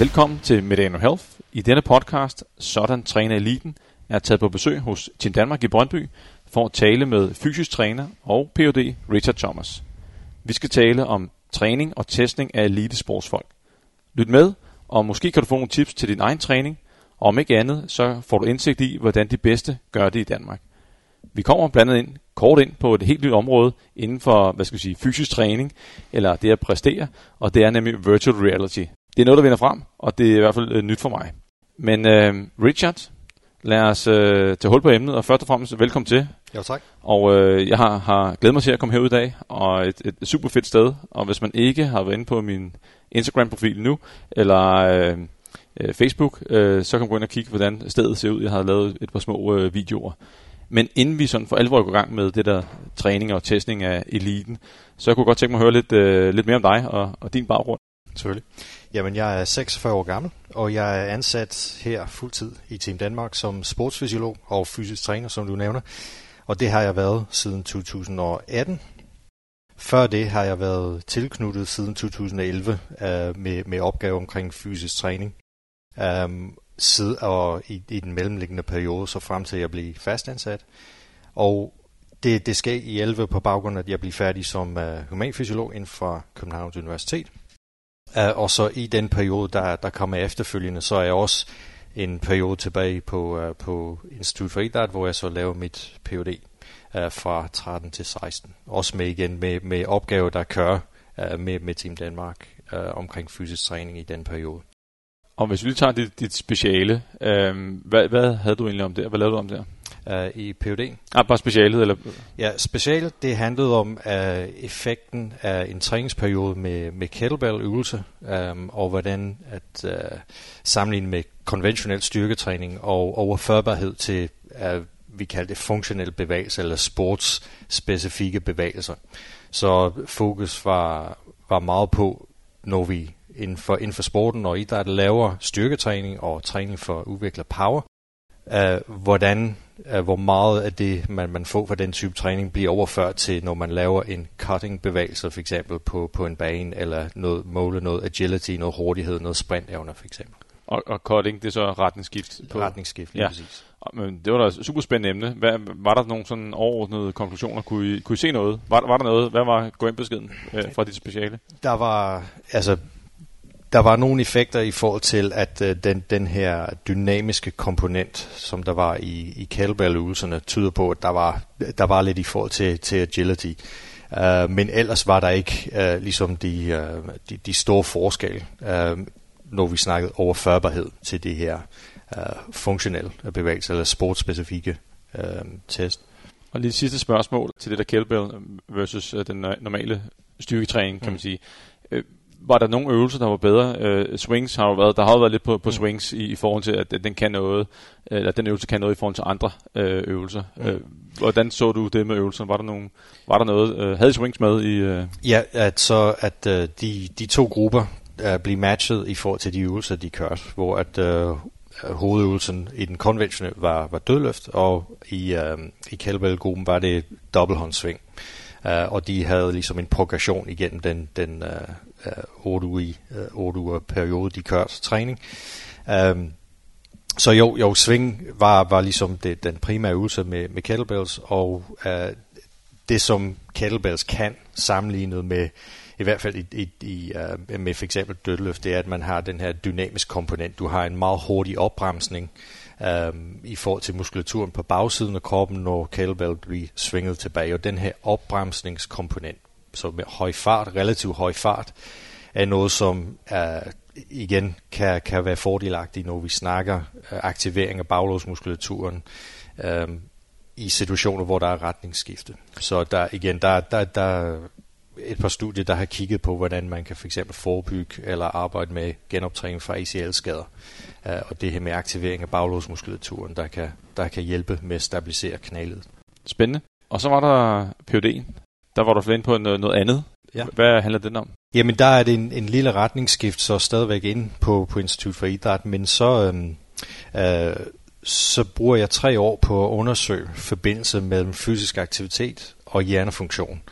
Velkommen til Medano Health. I denne podcast, Sådan træner eliten, er taget på besøg hos Team Danmark i Brøndby for at tale med fysisk træner og Ph.D. Richard Thomas. Vi skal tale om træning og testning af elitesportsfolk. Lyt med, og måske kan du få nogle tips til din egen træning, og om ikke andet, så får du indsigt i, hvordan de bedste gør det i Danmark. Vi kommer blandt andet ind, kort ind på et helt nyt område inden for, hvad skal vi sige, fysisk træning, eller det at præstere, og det er nemlig virtual reality. Det er noget, der vinder frem, og det er i hvert fald øh, nyt for mig. Men øh, Richard, lad os øh, tage hul på emnet, og først og fremmest velkommen til. Jo, tak. Og øh, jeg har, har glædet mig til at komme herud i dag, og et, et super fedt sted. Og hvis man ikke har været inde på min Instagram-profil nu, eller øh, øh, Facebook, øh, så kan man gå ind og kigge, hvordan stedet ser ud. Jeg har lavet et par små øh, videoer. Men inden vi sådan for alvor går i gang med det der træning og testning af eliten, så jeg kunne godt tænke mig at høre lidt, øh, lidt mere om dig og, og din baggrund. Selvfølgelig. Jamen, jeg er 46 år gammel, og jeg er ansat her fuldtid i Team Danmark som sportsfysiolog og fysisk træner, som du nævner. Og det har jeg været siden 2018. Før det har jeg været tilknyttet siden 2011 uh, øh, med, med opgave omkring fysisk træning. Um, sid, og i, i den mellemliggende periode, så frem til jeg blev fastansat. Og det, det skal i 11 på baggrund af, at jeg blev færdig som uh, humanfysiolog inden for Københavns Universitet. Uh, og så i den periode, der, der kommer efterfølgende, så er jeg også en periode tilbage på, uh, på Institut for Idræt, hvor jeg så laver mit Ph.D. Uh, øh, fra 13 til 16. Også med igen med, med opgaver, der kører uh, med, med Team Danmark uh, omkring fysisk træning i den periode. Og hvis vi lige tager dit, dit speciale, øh, hvad, hvad havde du egentlig om det? Hvad lavede du om det? Uh, I PhD? Ah, bare specialet? Eller? Ja, specialet det handlede om uh, effekten af en træningsperiode med, med kettlebell-øvelse, um, og hvordan at uh, sammenligne med konventionel styrketræning og overførbarhed til, uh, vi kalder det funktionelle bevægelser, eller sportsspecifikke bevægelser. Så fokus var, var meget på, når vi inden for, inden for sporten og idræt laver styrketræning og træning for at udvikle power. Uh, hvordan, uh, hvor meget af det, man, man får fra den type træning, bliver overført til, når man laver en cutting-bevægelse, for eksempel på, på en bane, eller noget, måle noget agility, noget hurtighed, noget sprintevner, for eksempel. Og, og cutting, det er så retningsskift? På, retningsskift, lige ja. præcis. Men det var da et super spændende emne. Hvad, var der nogle sådan overordnede konklusioner? Kunne I, kunne I se noget? Var, var der noget? Hvad var gå ind beskeden øh, fra dit speciale? Der var, altså der var nogle effekter i forhold til, at øh, den, den her dynamiske komponent, som der var i, i kettlebell-øvelserne, tyder på, at der var, der var lidt i forhold til, til agility. Uh, men ellers var der ikke uh, ligesom de, uh, de, de store forskelle, uh, når vi snakkede overførbarhed til det her uh, funktionelle bevægelse eller sportsspecifikke uh, test. Og lige sidste spørgsmål til det der kettlebell versus uh, den normale styrketræning, kan mm. man sige var der nogle øvelser, der var bedre? Øh, swings har jo været, der har jo været lidt på, på mm. swings i, i forhold til, at den kan noget, eller den øvelse kan noget i forhold til andre øh, øvelser. Mm. Øh, hvordan så du det med øvelser? Var der, nogle, var der noget, øh, havde swings med i... Øh? Ja, at så at øh, de, de to grupper øh, blev matchet i forhold til de øvelser, de kørte, hvor at øh, hovedøvelsen i den konventionelle var, var dødløft, og i, øh, i kettlebell-gruppen var det dobbelthåndssving. Uh, og de havde ligesom en progression igennem den, den uh, Øh, otte, 8 uger, øh, otte uger periode, de kørte træning. Um, så jo, jo, sving var, var ligesom det, den primære øvelse med, med kettlebells, og øh, det som kettlebells kan sammenlignet med, i hvert fald i, i, i, uh, med for eksempel dødløft, det er, at man har den her dynamisk komponent. Du har en meget hurtig opbremsning, øhm, i forhold til muskulaturen på bagsiden af kroppen, når kettlebell bliver svinget tilbage. Og den her opbremsningskomponent, så med høj fart, relativt høj fart, er noget, som er, igen kan, kan være fordelagtigt, når vi snakker øh, aktivering af baglåsmuskulaturen øhm, i situationer, hvor der er retningsskifte. Så der igen, der, der, der et par studier, der har kigget på, hvordan man kan for eksempel forebygge eller arbejde med genoptræning fra ACL-skader. Øh, og det her med aktivering af baglåsmuskulaturen, der kan, der kan hjælpe med at stabilisere knælet. Spændende. Og så var der PUD'en. Der var du flere på noget, noget andet. Ja. Hvad handler den om? Jamen, der er det en, en lille retningsskift, så stadigvæk inde på, på Institut for Idræt, men så, øhm, øh, så bruger jeg tre år på at undersøge forbindelse mellem fysisk aktivitet og hjernefunktion.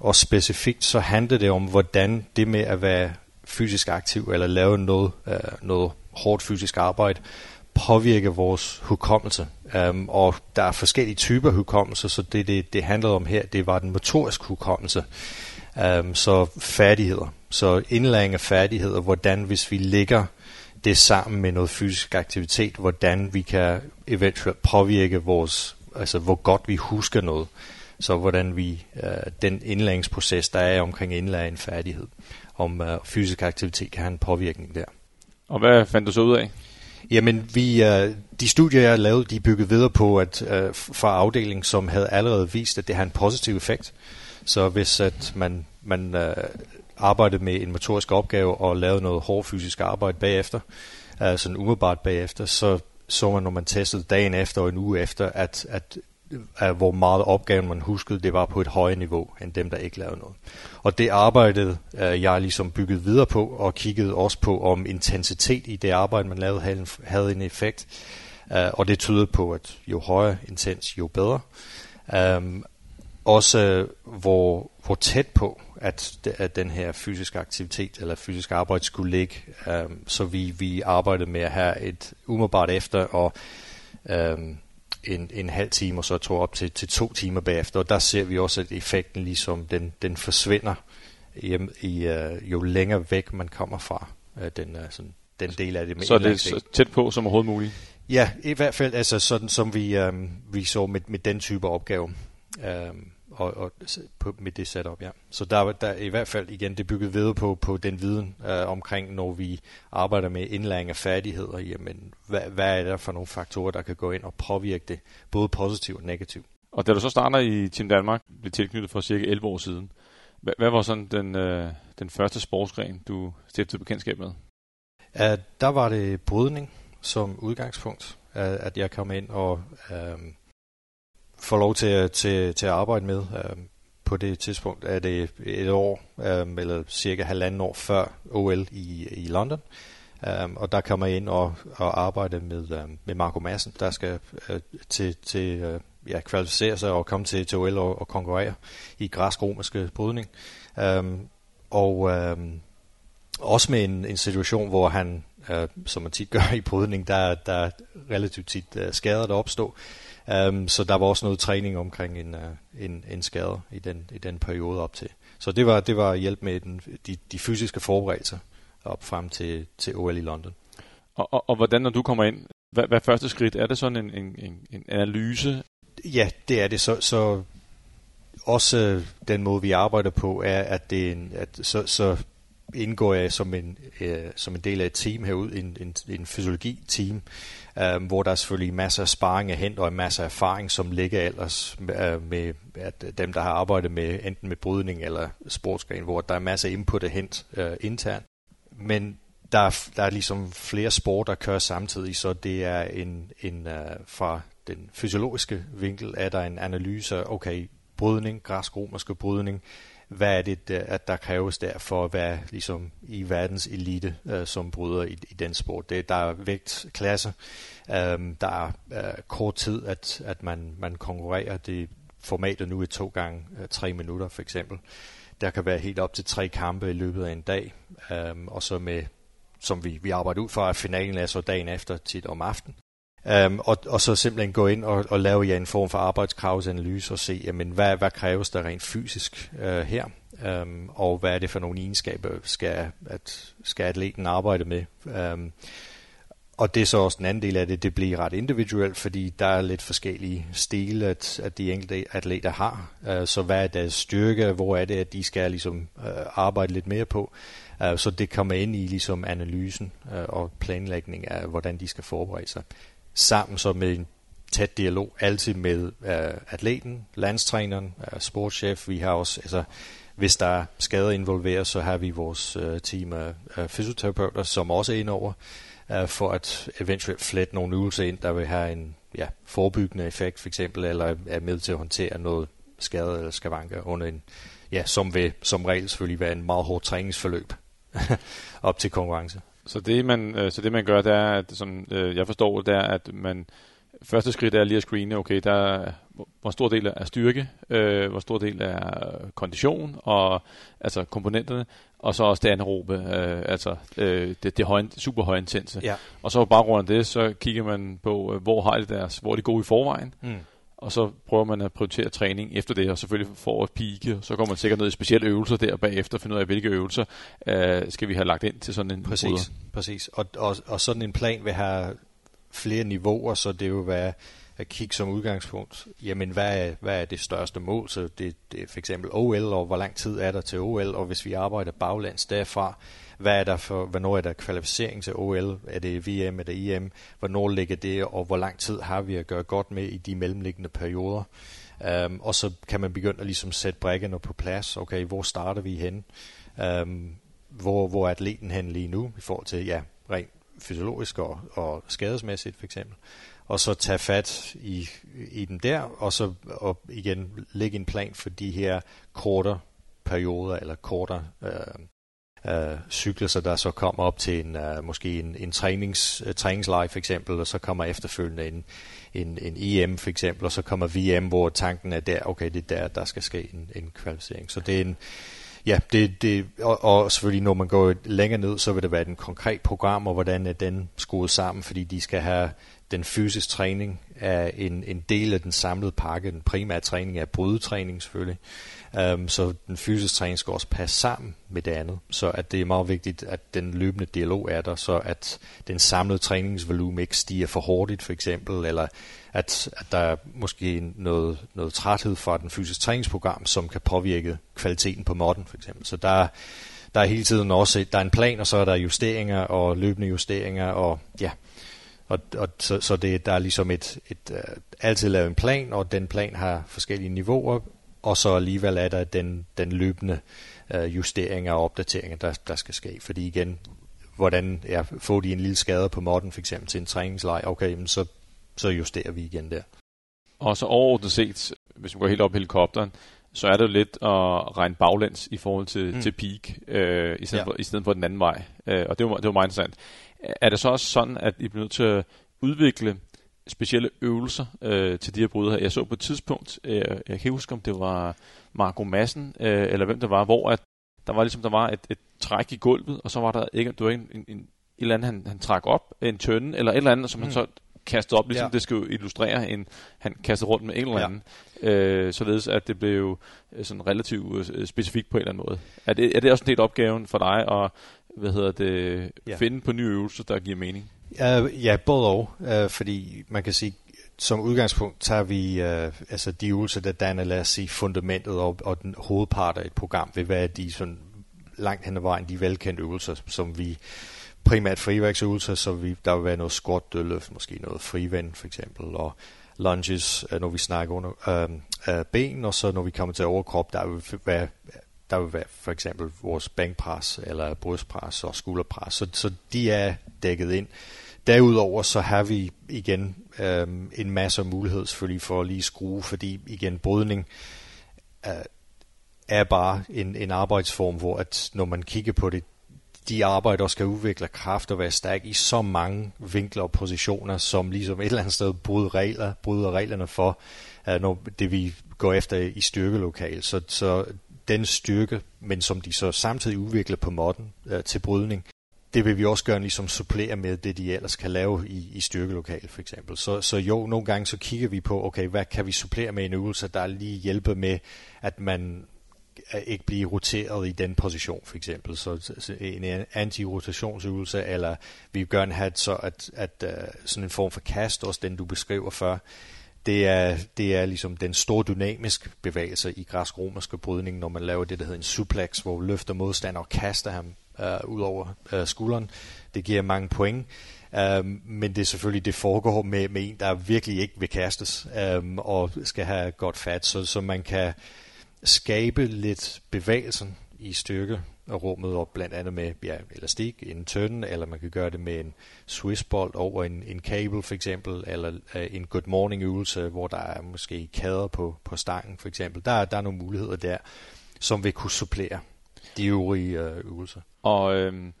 Og specifikt så handler det om, hvordan det med at være fysisk aktiv eller lave noget, øh, noget hårdt fysisk arbejde, påvirke vores hukommelse. Um, og der er forskellige typer hukommelse, så det, det, det handlede om her, det var den motoriske hukommelse. Um, så færdigheder. Så indlæring af færdigheder, hvordan hvis vi lægger det sammen med noget fysisk aktivitet, hvordan vi kan eventuelt påvirke vores, altså hvor godt vi husker noget. Så hvordan vi, uh, den indlæringsproces, der er omkring indlæring af færdighed, om uh, fysisk aktivitet kan have en påvirkning der. Og hvad fandt du så ud af? Jamen, vi, øh, de studier, jeg har lavet, de er bygget videre på, at øh, uh, fra afdelingen, som havde allerede vist, at det har en positiv effekt. Så hvis at man, man uh, arbejdede med en motorisk opgave og lavede noget hård fysisk arbejde bagefter, uh, sådan umiddelbart bagefter, så så man, når man testede dagen efter og en uge efter, at, at af hvor meget opgaven man huskede, det var på et højere niveau end dem, der ikke lavede noget. Og det arbejdede øh, jeg ligesom bygget videre på, og kiggede også på, om intensitet i det arbejde, man lavede, havde en, havde en effekt. Uh, og det tyder på, at jo højere intens, jo bedre. Um, også øh, hvor, hvor tæt på, at, at den her fysiske aktivitet eller fysisk arbejde skulle ligge. Um, så vi, vi arbejdede med at have et umiddelbart efter, og um, en, en halv time, og så tog op til, til to timer bagefter. Og der ser vi også, at effekten ligesom den, den forsvinder i, i, uh, jo længere væk man kommer fra uh, den, uh, sådan, den del af det. Så er det så tæt på som overhovedet muligt? Ja, i hvert fald altså sådan som vi, um, vi så med, med den type opgave. Um, og, og på, med det setup, ja. Så der, der i hvert fald igen, det bygget videre på, på den viden øh, omkring, når vi arbejder med indlæring af færdigheder, jamen, hvad, hvad er der for nogle faktorer, der kan gå ind og påvirke det, både positivt og negativt. Og da du så starter i Team Danmark, blev tilknyttet for cirka 11 år siden, hvad, hvad var sådan den, øh, den første sportsgren, du stiftede bekendtskab med? Uh, der var det brydning som udgangspunkt, uh, at jeg kom ind og uh, får lov til, til, til at arbejde med. Øh, på det tidspunkt er det et år, øh, eller cirka halvanden år før OL i, i London. Um, og der kommer jeg ind og, og arbejde med, um, med Marco Madsen, der skal uh, til, til uh, ja, kvalificere sig og komme til, til OL og, og konkurrere i græsk-romerske brydning. Um, og um, også med en, en situation, hvor han, uh, som man tit gør i brydning, der, der er relativt tit uh, skader, der opstår. Um, så der var også noget træning omkring en, uh, en, en skade i den, i den periode op til. Så det var, det var hjælp med den, de, de fysiske forberedelser op frem til, til OL i London. Og, og, og hvordan, når du kommer ind, hvad, hvad første skridt? Er det sådan en, en, en, en analyse? Ja, det er det. Så, så også den måde, vi arbejder på, er, at, det er en, at så, så indgår jeg som en, øh, som en del af et team herude, en, en, en fysiologi-team, øh, hvor der er selvfølgelig masser af sparring af hent og en masse erfaring, som ligger ellers med, med at dem, der har arbejdet med enten med brydning eller sportsgren, hvor der er masser af input af hent øh, internt. Men der er, der er ligesom flere sport, der kører samtidig, så det er en, en øh, fra den fysiologiske vinkel, er der en analyse af, okay, brydning, græsk-romerske brydning, hvad er det, der, at der kræves der for at være ligesom i verdens elite øh, som bryder i, i den sport. Det, der er vægtklasser, øh, der er øh, kort tid, at, at man, man konkurrerer. Det formatet nu er to gange øh, tre minutter for eksempel. Der kan være helt op til tre kampe i løbet af en dag, øh, og så med, som vi, vi arbejder ud fra, at finalen er så dagen efter tit om aftenen. Um, og, og så simpelthen gå ind og, og lave ja, en form for arbejdskravsanalyse og se, jamen, hvad, hvad kræves der rent fysisk uh, her, um, og hvad er det for nogle egenskaber, skal, at, skal atleten arbejde med. Um, og det er så også den anden del af det, det bliver ret individuelt, fordi der er lidt forskellige stile, at, at de enkelte atleter har. Uh, så hvad er deres styrke, hvor er det, at de skal ligesom uh, arbejde lidt mere på. Uh, så det kommer ind i ligesom analysen uh, og planlægning af, hvordan de skal forberede sig sammen så med en tæt dialog, altid med øh, atleten, landstræneren, øh, sportschef. Vi har også, altså, hvis der er skader involveret, så har vi vores øh, team af øh, fysioterapeuter, som også er indover, øh, for at eventuelt flette nogle øvelser ind, der vil have en ja, forebyggende effekt, for eksempel, eller er med til at håndtere noget skade eller skavanker under en, ja, som vil som regel selvfølgelig være en meget hård træningsforløb op til konkurrence. Så det man, øh, så det man gør, det er, at som øh, jeg forstår, det er, at man første skridt er lige at screene, okay, der er, hvor stor del er styrke, øh, hvor stor del er kondition, og altså komponenterne, og så også det anaerobe, øh, altså øh, det, det høj, super højintense. Ja. Og så på baggrund af det, så kigger man på, øh, hvor har de deres, hvor er de gode i forvejen, Mm. Og så prøver man at prioritere træning efter det, og selvfølgelig for at pike, og så kommer man sikkert ned i specielle øvelser der bagefter, og finde ud af, hvilke øvelser øh, skal vi have lagt ind til sådan en Præcis, bryder. præcis. Og, og, og sådan en plan vil have flere niveauer, så det vil være at kigge som udgangspunkt, jamen hvad er, hvad er det største mål? Så det, det er for eksempel OL, og hvor lang tid er der til OL, og hvis vi arbejder baglands derfra, hvad er der for, hvornår er der kvalificering til OL? Er det VM, er det EM? Hvornår ligger det, og hvor lang tid har vi at gøre godt med i de mellemliggende perioder? Um, og så kan man begynde at ligesom sætte brækkerne på plads. Okay, hvor starter vi hen? Um, øhm, hvor, hvor er atleten hen lige nu i forhold til, ja, rent fysiologisk og, og skadesmæssigt for eksempel. Og så tage fat i, i den der, og så og igen lægge en plan for de her kortere perioder, eller kortere øh, øh, cykluser, der så kommer op til en, øh, måske en, en trænings, øh, træningsleje for eksempel, og så kommer efterfølgende en, en, en EM for eksempel, og så kommer VM, hvor tanken er der, okay, det er der, der skal ske en, en kvalificering. Så det er en, Ja, det, det, og, og selvfølgelig når man går længere ned, så vil det være et konkret program, og hvordan er den skruet sammen, fordi de skal have den fysisk træning er en, en del af den samlede pakke. Den primære træning er brydetræning selvfølgelig. Um, så den fysiske træning skal også passe sammen med det andet. Så at det er meget vigtigt, at den løbende dialog er der, så at den samlede træningsvolumen ikke stiger for hurtigt for eksempel, eller at, at der er måske noget, noget træthed fra den fysiske træningsprogram, som kan påvirke kvaliteten på modden for eksempel. Så der, der er hele tiden også der er en plan, og så er der justeringer og løbende justeringer, og ja, og, og så, så det, der er ligesom et, et et altid lavet en plan, og den plan har forskellige niveauer, og så alligevel er der den, den løbende uh, justeringer og opdateringer, der, der skal ske. Fordi igen, hvordan ja, får de en lille skade på modden, for eksempel til en træningsleg, okay, men så, så justerer vi igen der. Og så overordnet set, hvis man går helt op i helikopteren, så er det jo lidt at regne baglæns i forhold til, mm. til peak, øh, i, stedet ja. for, i stedet for den anden vej. Øh, og det var, det var meget interessant. Er det så også sådan, at I bliver nødt til at udvikle specielle øvelser øh, til de her bryder her? Jeg så på et tidspunkt, øh, jeg kan ikke huske, om det var Marco Madsen, øh, eller hvem det var, hvor at der var ligesom der var et, et træk i gulvet, og så var der ikke, du var en, en, en, et eller andet, han, han trak op, en tønde, eller et eller andet, som mm. han så kastede op, ligesom ja. det skal jo illustrere en, han kastede rundt med en eller anden, ja. øh, således at det blev sådan relativt øh, specifikt på en eller anden måde. Er det, er det også en del opgaven for dig at hvad hedder det, ja. finde på nye øvelser, der giver mening? Uh, ja, både og, uh, fordi man kan sige, som udgangspunkt tager vi øh, altså de øvelser, der danner, lad os sige, fundamentet og, og den hovedpart af et program, vil være de sådan langt hen ad vejen, de velkendte øvelser, som vi primært frivægtsøvelser, så vi, der vil være noget squat, dødløft, måske noget frivend for eksempel, og lunges, når vi snakker under øh, ben, og så når vi kommer til overkrop, der vil være der vil være for eksempel vores bankpres, eller brystpres og skulderpres, så, så de er dækket ind. Derudover så har vi igen øhm, en masse mulighed selvfølgelig for at lige skrue, fordi igen brydning øh, er bare en, en arbejdsform, hvor at når man kigger på det, de arbejder og skal udvikle kraft og være stærk i så mange vinkler og positioner, som ligesom et eller andet sted bryder, regler, bryder reglerne for, øh, når det vi går efter i styrkelokal. Så, så den styrke, men som de så samtidig udvikler på modden øh, til brydning, det vil vi også gerne ligesom supplere med det, de ellers kan lave i, i styrkelokal for eksempel. Så, så jo, nogle gange så kigger vi på, okay, hvad kan vi supplere med en øvelse, der lige hjælper med, at man ikke blive roteret i den position for eksempel. Så, så en antirotationsøvelse, eller vi vil gerne have så, at, at uh, sådan en form for kast, også den du beskriver før, det er, det er ligesom den store dynamisk bevægelse i græsk-romerske brydning, når man laver det, der hedder en suplex, hvor vi løfter modstander og kaster ham øh, ud over øh, skulderen. Det giver mange point. Øh, men det er selvfølgelig, det foregår med, med en, der virkelig ikke vil kastes øh, og skal have godt fat, så, så man kan skabe lidt bevægelsen i styrke rummet op, blandt andet med ja, elastik, en tønde, eller man kan gøre det med en swissbolt over en, en kabel for eksempel, eller uh, en good morning øvelse, hvor der er måske kader på, på stangen for eksempel. Der, der er nogle muligheder der, som vil kunne supplere de øvrige uh, øvelser. Og øhm,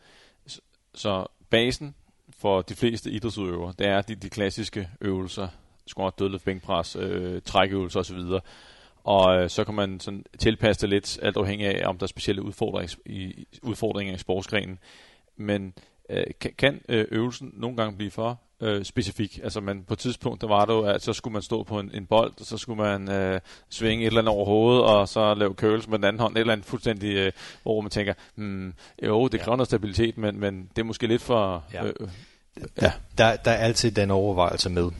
så basen for de fleste idrætsudøvere, det er de, de klassiske øvelser, squat, dødløft, bænkpres, øh, trækøvelser osv. Og øh, så kan man sådan tilpasse det lidt, alt afhængig af, om der er specielle udfordringer i, udfordringer i sportsgrenen. Men øh, kan, kan øh, øvelsen nogle gange blive for øh, specifik. Altså man, på et tidspunkt, der var det jo, at så skulle man stå på en, en bold, og så skulle man øh, svinge et eller andet over hovedet, og så lave curls med den anden hånd, et eller andet fuldstændig, øh, hvor man tænker, hmm, jo, det kræver ja. noget stabilitet, men, men det er måske lidt for... Ja. Øh, Ja. Der, der er altid den overvejelse med,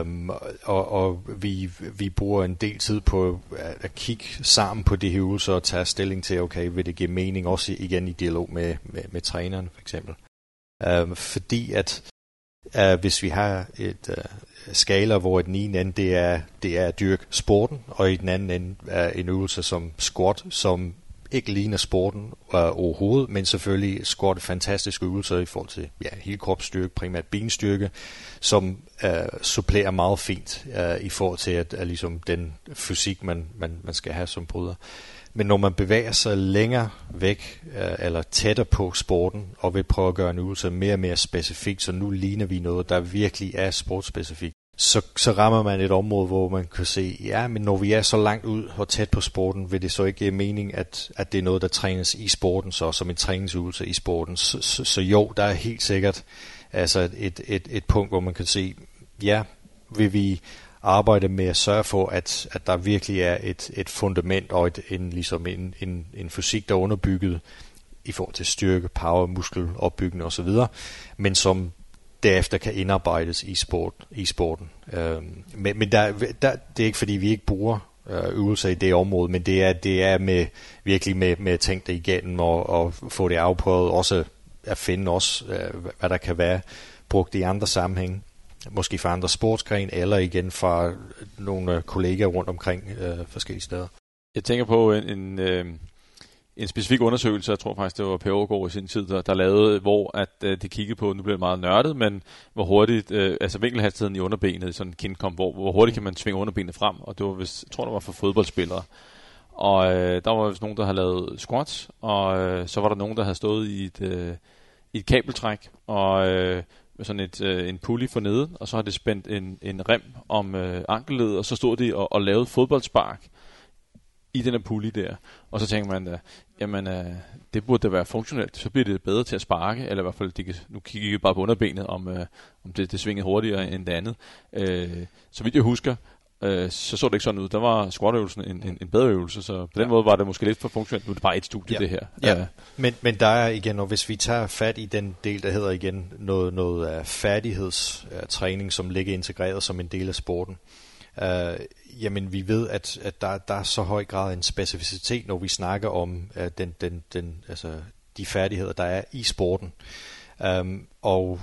um, og, og vi, vi bruger en del tid på at, at kigge sammen på de her øvelser og tage stilling til, okay, vil det give mening også igen i dialog med, med, med træneren for eksempel. Um, fordi at uh, hvis vi har et uh, skala, hvor den ene ende det er, det er at dyrke sporten, og i den anden ende er en øvelse som squat, som ikke ligner sporten øh, overhovedet, men selvfølgelig squat fantastiske øvelser i forhold til ja, hele kropsstyrke, primært benstyrke, som øh, supplerer meget fint øh, i forhold til at, at ligesom den fysik, man, man, man skal have som bryder. Men når man bevæger sig længere væk øh, eller tættere på sporten og vil prøve at gøre en øvelse mere og mere specifik, så nu ligner vi noget, der virkelig er sportsspecifikt, så, så rammer man et område, hvor man kan se, ja, men når vi er så langt ud og tæt på sporten, vil det så ikke give mening, at, at det er noget, der trænes i sporten, så som en træningsøvelse i sporten. Så, så, så jo, der er helt sikkert altså et, et, et punkt, hvor man kan se, ja, vil vi arbejde med at sørge for, at, at der virkelig er et, et fundament og et, en, ligesom en, en, en fysik, der er underbygget i forhold til styrke, power, muskelopbygning osv., men som derefter kan indarbejdes i, sport, i sporten. Øh, men men der, der, det er ikke fordi, vi ikke bruger øh, øvelser i det område, men det er, det er med, virkelig med, med at tænke det igennem og, og få det afprøvet, også at finde også, øh, hvad der kan være brugt i andre sammenhænge måske fra andre sportsgren, eller igen fra nogle kollegaer rundt omkring øh, forskellige steder. Jeg tænker på en, en, øh, en specifik undersøgelse, jeg tror faktisk, det var Per Aargaard i sin tid, der, der lavede, hvor at øh, det kiggede på, nu bliver det meget nørdet, men hvor hurtigt, øh, altså vinkelhastigheden i underbenet sådan en kindkom, hvor, hvor hurtigt kan man svinge underbenet frem, og det var vist, jeg tror, det var for fodboldspillere. Og øh, der var vist nogen, der havde lavet squats, og øh, så var der nogen, der havde stået i et, øh, i et kabeltræk, og øh, med sådan et, øh, en pulley for neden, og så har det spændt en, en rem om øh, ankelledet, og så stod de og, og lavede fodboldspark i den her pulley der. Og så tænker man, at jamen, uh, det burde da være funktionelt. Så bliver det bedre til at sparke, eller i hvert fald, de kan, nu kigger jeg bare på underbenet, om, uh, om det, det svingede hurtigere end det andet. Uh, så vidt jeg husker, uh, så så det ikke sådan ud. Der var squat-øvelsen en, en, en bedre øvelse, så på den ja. måde var det måske lidt for funktionelt. Nu er det bare et studie, ja. det her. Ja. Uh, men, men der er igen, og hvis vi tager fat i den del, der hedder igen noget, noget af færdighedstræning, som ligger integreret som en del af sporten, øh, jamen vi ved, at, at der, der er så høj grad en specificitet, når vi snakker om øh, den, den, den, altså, de færdigheder, der er i sporten. Um, og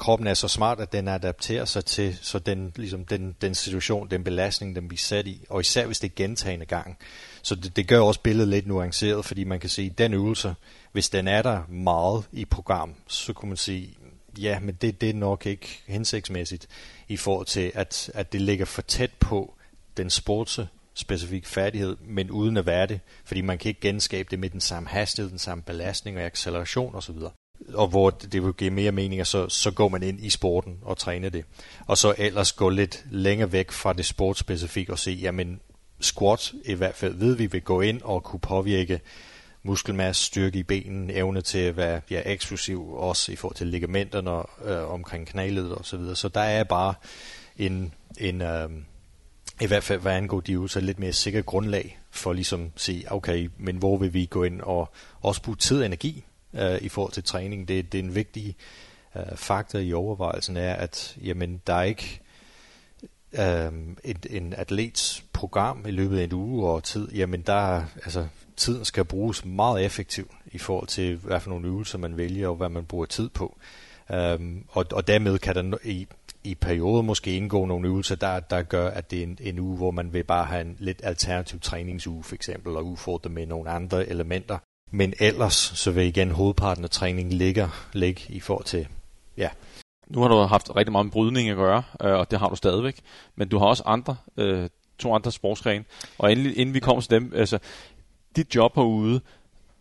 kroppen er så smart, at den adapterer sig til så den, ligesom den, den situation, den belastning, den vi sat i, og især hvis det er gentagende gang. Så det, det gør også billedet lidt nuanceret, fordi man kan sige, at den øvelse, hvis den er der meget i program, så kunne man sige, ja, men det, det er nok ikke hensigtsmæssigt i forhold til, at, at det ligger for tæt på den sports specifik færdighed, men uden at være det, fordi man kan ikke genskabe det med den samme hastighed, den samme belastning og acceleration osv. Og hvor det vil give mere mening, så, så går man ind i sporten og træner det. Og så ellers gå lidt længere væk fra det sportsspecifikke og se, jamen squat i hvert fald ved vi vil gå ind og kunne påvirke muskelmasse, styrke i benen, evne til at være ja, eksplosiv, også i forhold til ligamenterne øh, omkring knælet og så videre. Så der er bare en, en øh, i hvert fald hvad angår de så lidt mere sikker grundlag for ligesom at sige, okay, men hvor vil vi gå ind og også bruge tid og energi øh, i forhold til træning. Det, det er en vigtig øh, faktor i overvejelsen er, at jamen, der er ikke øh, en, en atlets program i løbet af en uge og tid, jamen der altså tiden skal bruges meget effektivt i forhold til, hvad for nogle øvelser man vælger, og hvad man bruger tid på. Øhm, og, og dermed kan der i, i perioder måske indgå nogle øvelser, der, der gør, at det er en, en uge, hvor man vil bare have en lidt alternativ træningsuge for eksempel, og udfordre med nogle andre elementer. Men ellers, så vil igen hovedparten af træningen ligge, ligge i forhold til, ja. Nu har du haft rigtig meget med brydning at gøre, øh, og det har du stadigvæk, men du har også andre, øh, to andre sportsgrene, og inden, inden vi kommer til dem, altså, dit job herude,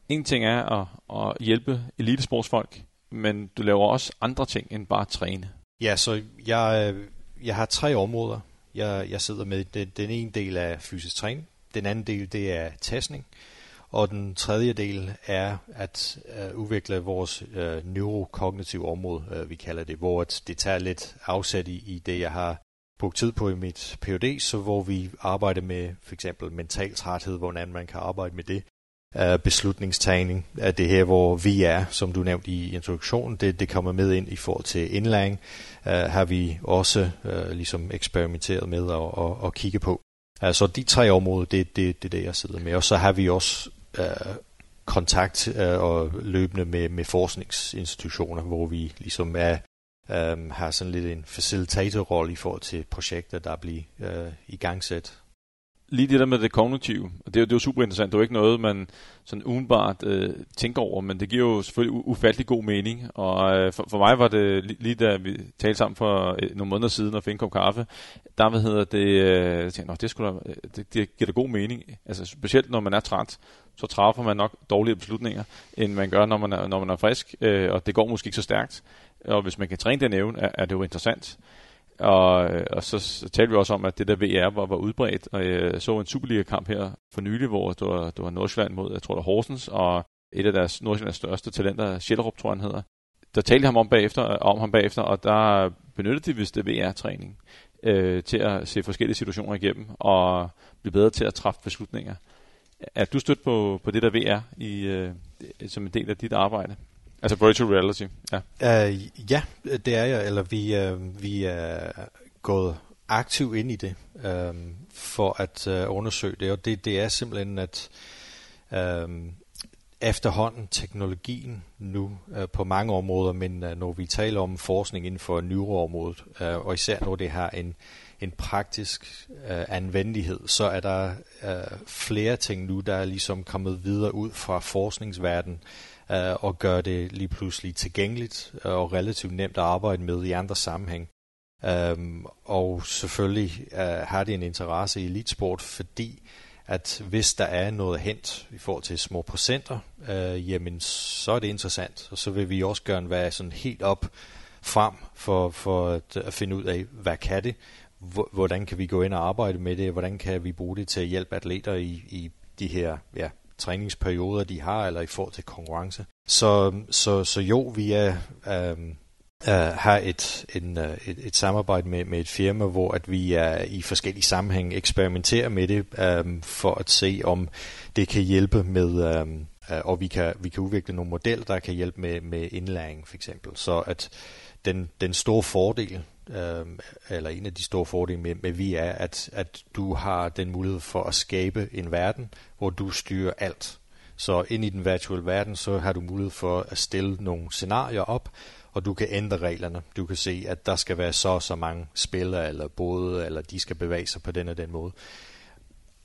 en ting er at, at hjælpe elitesportsfolk, men du laver også andre ting end bare at træne. Ja, så jeg, øh, jeg har tre områder, jeg, jeg sidder med. Den, den ene del er fysisk træning, den anden del det er tasning, og den tredje del er at uh, udvikle vores uh, neurokognitive område, uh, vi kalder det, hvor det tager lidt afsæt i, i det, jeg har brugt tid på i mit PhD, så hvor vi arbejder med for eksempel mental træthed, hvordan man kan arbejde med det. Uh, beslutningstagning af det her, hvor vi er, som du nævnte i introduktionen, det, det kommer med ind i forhold til indlæring, uh, har vi også uh, ligesom eksperimenteret med at, at, at kigge på. Altså de tre områder, det, det, det det, jeg sidder med. Og så har vi også uh, kontakt uh, og løbende med, med forskningsinstitutioner, hvor vi ligesom er øhm, har sådan lidt en facilitatorrolle i forhold til projekter, der bliver uh, øh, igangsat. Lige det der med det kognitive, det er, det er jo super interessant. Det er jo ikke noget, man sådan udenbart øh, tænker over, men det giver jo selvfølgelig ufattelig god mening. Og øh, for, for mig var det lige da vi talte sammen for øh, nogle måneder siden og fik en kop kaffe, der hvad hedder det, øh, jeg tænkte, det, skulle da, øh, det, det giver da god mening. Altså specielt når man er træt, så træffer man nok dårligere beslutninger, end man gør, når man er, når man er frisk, øh, og det går måske ikke så stærkt. Og hvis man kan træne den evne, er, er det jo interessant. Og, og så, så talte vi også om, at det der VR var, var udbredt, og jeg så en Superliga-kamp her for nylig, hvor det var, det var Nordsjælland mod, jeg tror det var Horsens, og et af deres Nordsjællands største talenter, Sjællerup, tror han hedder. Der talte ham om, bagefter, om ham bagefter, og der benyttede de vist det VR-træning øh, til at se forskellige situationer igennem, og blive bedre til at træffe beslutninger. Er du stødt på, på det der VR i, øh, som en del af dit arbejde? Altså virtual reality, ja. Uh, ja, det er jeg, eller vi, uh, vi er gået aktivt ind i det uh, for at uh, undersøge det, og det, det er simpelthen, at uh, efterhånden teknologien nu uh, på mange områder, men uh, når vi taler om forskning inden for neuroområdet, uh, og især når det har en, en praktisk uh, anvendelighed, så er der uh, flere ting nu, der er ligesom kommet videre ud fra forskningsverdenen, øh, og gøre det lige pludselig tilgængeligt øh, og relativt nemt at arbejde med i andre sammenhæng. Øhm, og selvfølgelig øh, har det en interesse i elitesport, fordi at hvis der er noget hent i forhold til små procenter, øh, jamen så er det interessant, og så vil vi også gerne være sådan helt op frem for, for at, at finde ud af, hvad kan det, hvordan kan vi gå ind og arbejde med det, hvordan kan vi bruge det til at hjælpe atleter i, i de her ja, træningsperioder, de har, eller i forhold til konkurrence. Så, så, så jo, vi er, um, uh, har et, en, uh, et, et samarbejde med, med et firma, hvor at vi er i forskellige sammenhænge eksperimenterer med det, um, for at se, om det kan hjælpe med, um, uh, og vi kan, vi kan udvikle nogle modeller, der kan hjælpe med, med indlæring for eksempel. Så at den, den store fordel øh, eller en af de store fordele med, med vi er, at, at du har den mulighed for at skabe en verden, hvor du styrer alt. Så ind i den virtuelle verden, så har du mulighed for at stille nogle scenarier op, og du kan ændre reglerne. Du kan se, at der skal være så og så mange spillere eller både, eller de skal bevæge sig på den og den måde.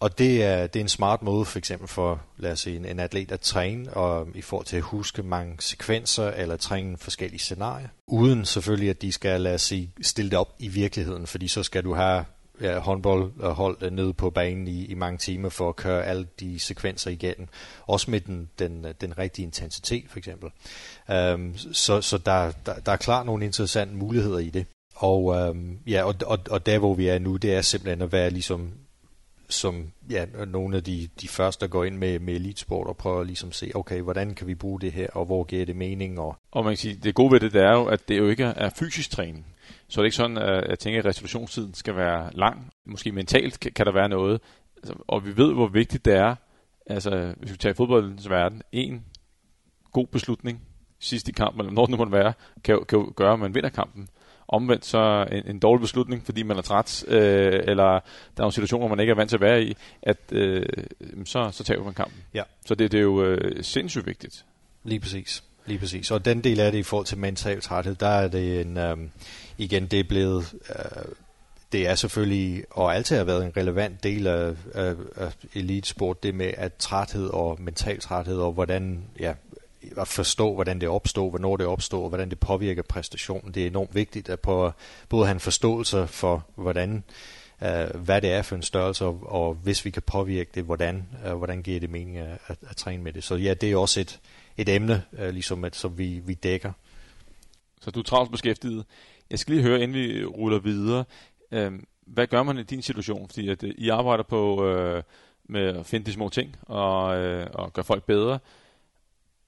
Og det er, det er en smart måde for eksempel for lad os sige, en, en atlet at træne og i forhold til at huske mange sekvenser eller træne forskellige scenarier. Uden selvfølgelig at de skal lad os sige, stille det op i virkeligheden, fordi så skal du have ja, håndboldhold nede på banen i, i mange timer for at køre alle de sekvenser igennem. Også med den, den, den rigtige intensitet for eksempel. Um, så så der, der, der er klart nogle interessante muligheder i det. Og, øhm, ja, og, og, og der hvor vi er nu, det er simpelthen at være ligesom som ja, nogle af de, de første, der går ind med, med elitesport og prøver ligesom at se, okay, hvordan kan vi bruge det her, og hvor giver det mening? Og, og man kan sige, det gode ved det, det er jo, at det jo ikke er fysisk træning. Så det er ikke sådan, at jeg tænker, at restitutionstiden skal være lang. Måske mentalt kan, kan der være noget. Altså, og vi ved, hvor vigtigt det er, altså hvis vi tager fodboldens verden, en god beslutning sidst i kampen, eller når det nu måtte være, kan, kan gøre, at man vinder kampen. Omvendt så en, en dårlig beslutning, fordi man er træt, øh, eller der er nogle situationer, man ikke er vant til at være i, at øh, så, så tager man kampen. Ja. Så det, det er jo øh, sindssygt vigtigt. Lige præcis. Lige præcis. Og den del af det i forhold til mental træthed, der er det en, øh, igen, det er blevet, øh, det er selvfølgelig, og altid har været en relevant del af, af, af elitesport, det med at træthed og mental træthed, og hvordan ja, at forstå, hvordan det opstår, hvornår det opstår, og hvordan det påvirker præstationen. Det er enormt vigtigt at på, både have en forståelse for, hvordan, uh, hvad det er for en størrelse, og, og hvis vi kan påvirke det, hvordan, uh, hvordan giver det mening at, at, at træne med det. Så ja, det er også et, et emne, uh, ligesom at, som vi, vi dækker. Så du er travlt beskæftiget. Jeg skal lige høre, inden vi ruller videre, øh, hvad gør man i din situation? Fordi at, øh, I arbejder på øh, med at finde de små ting og, øh, og gøre folk bedre.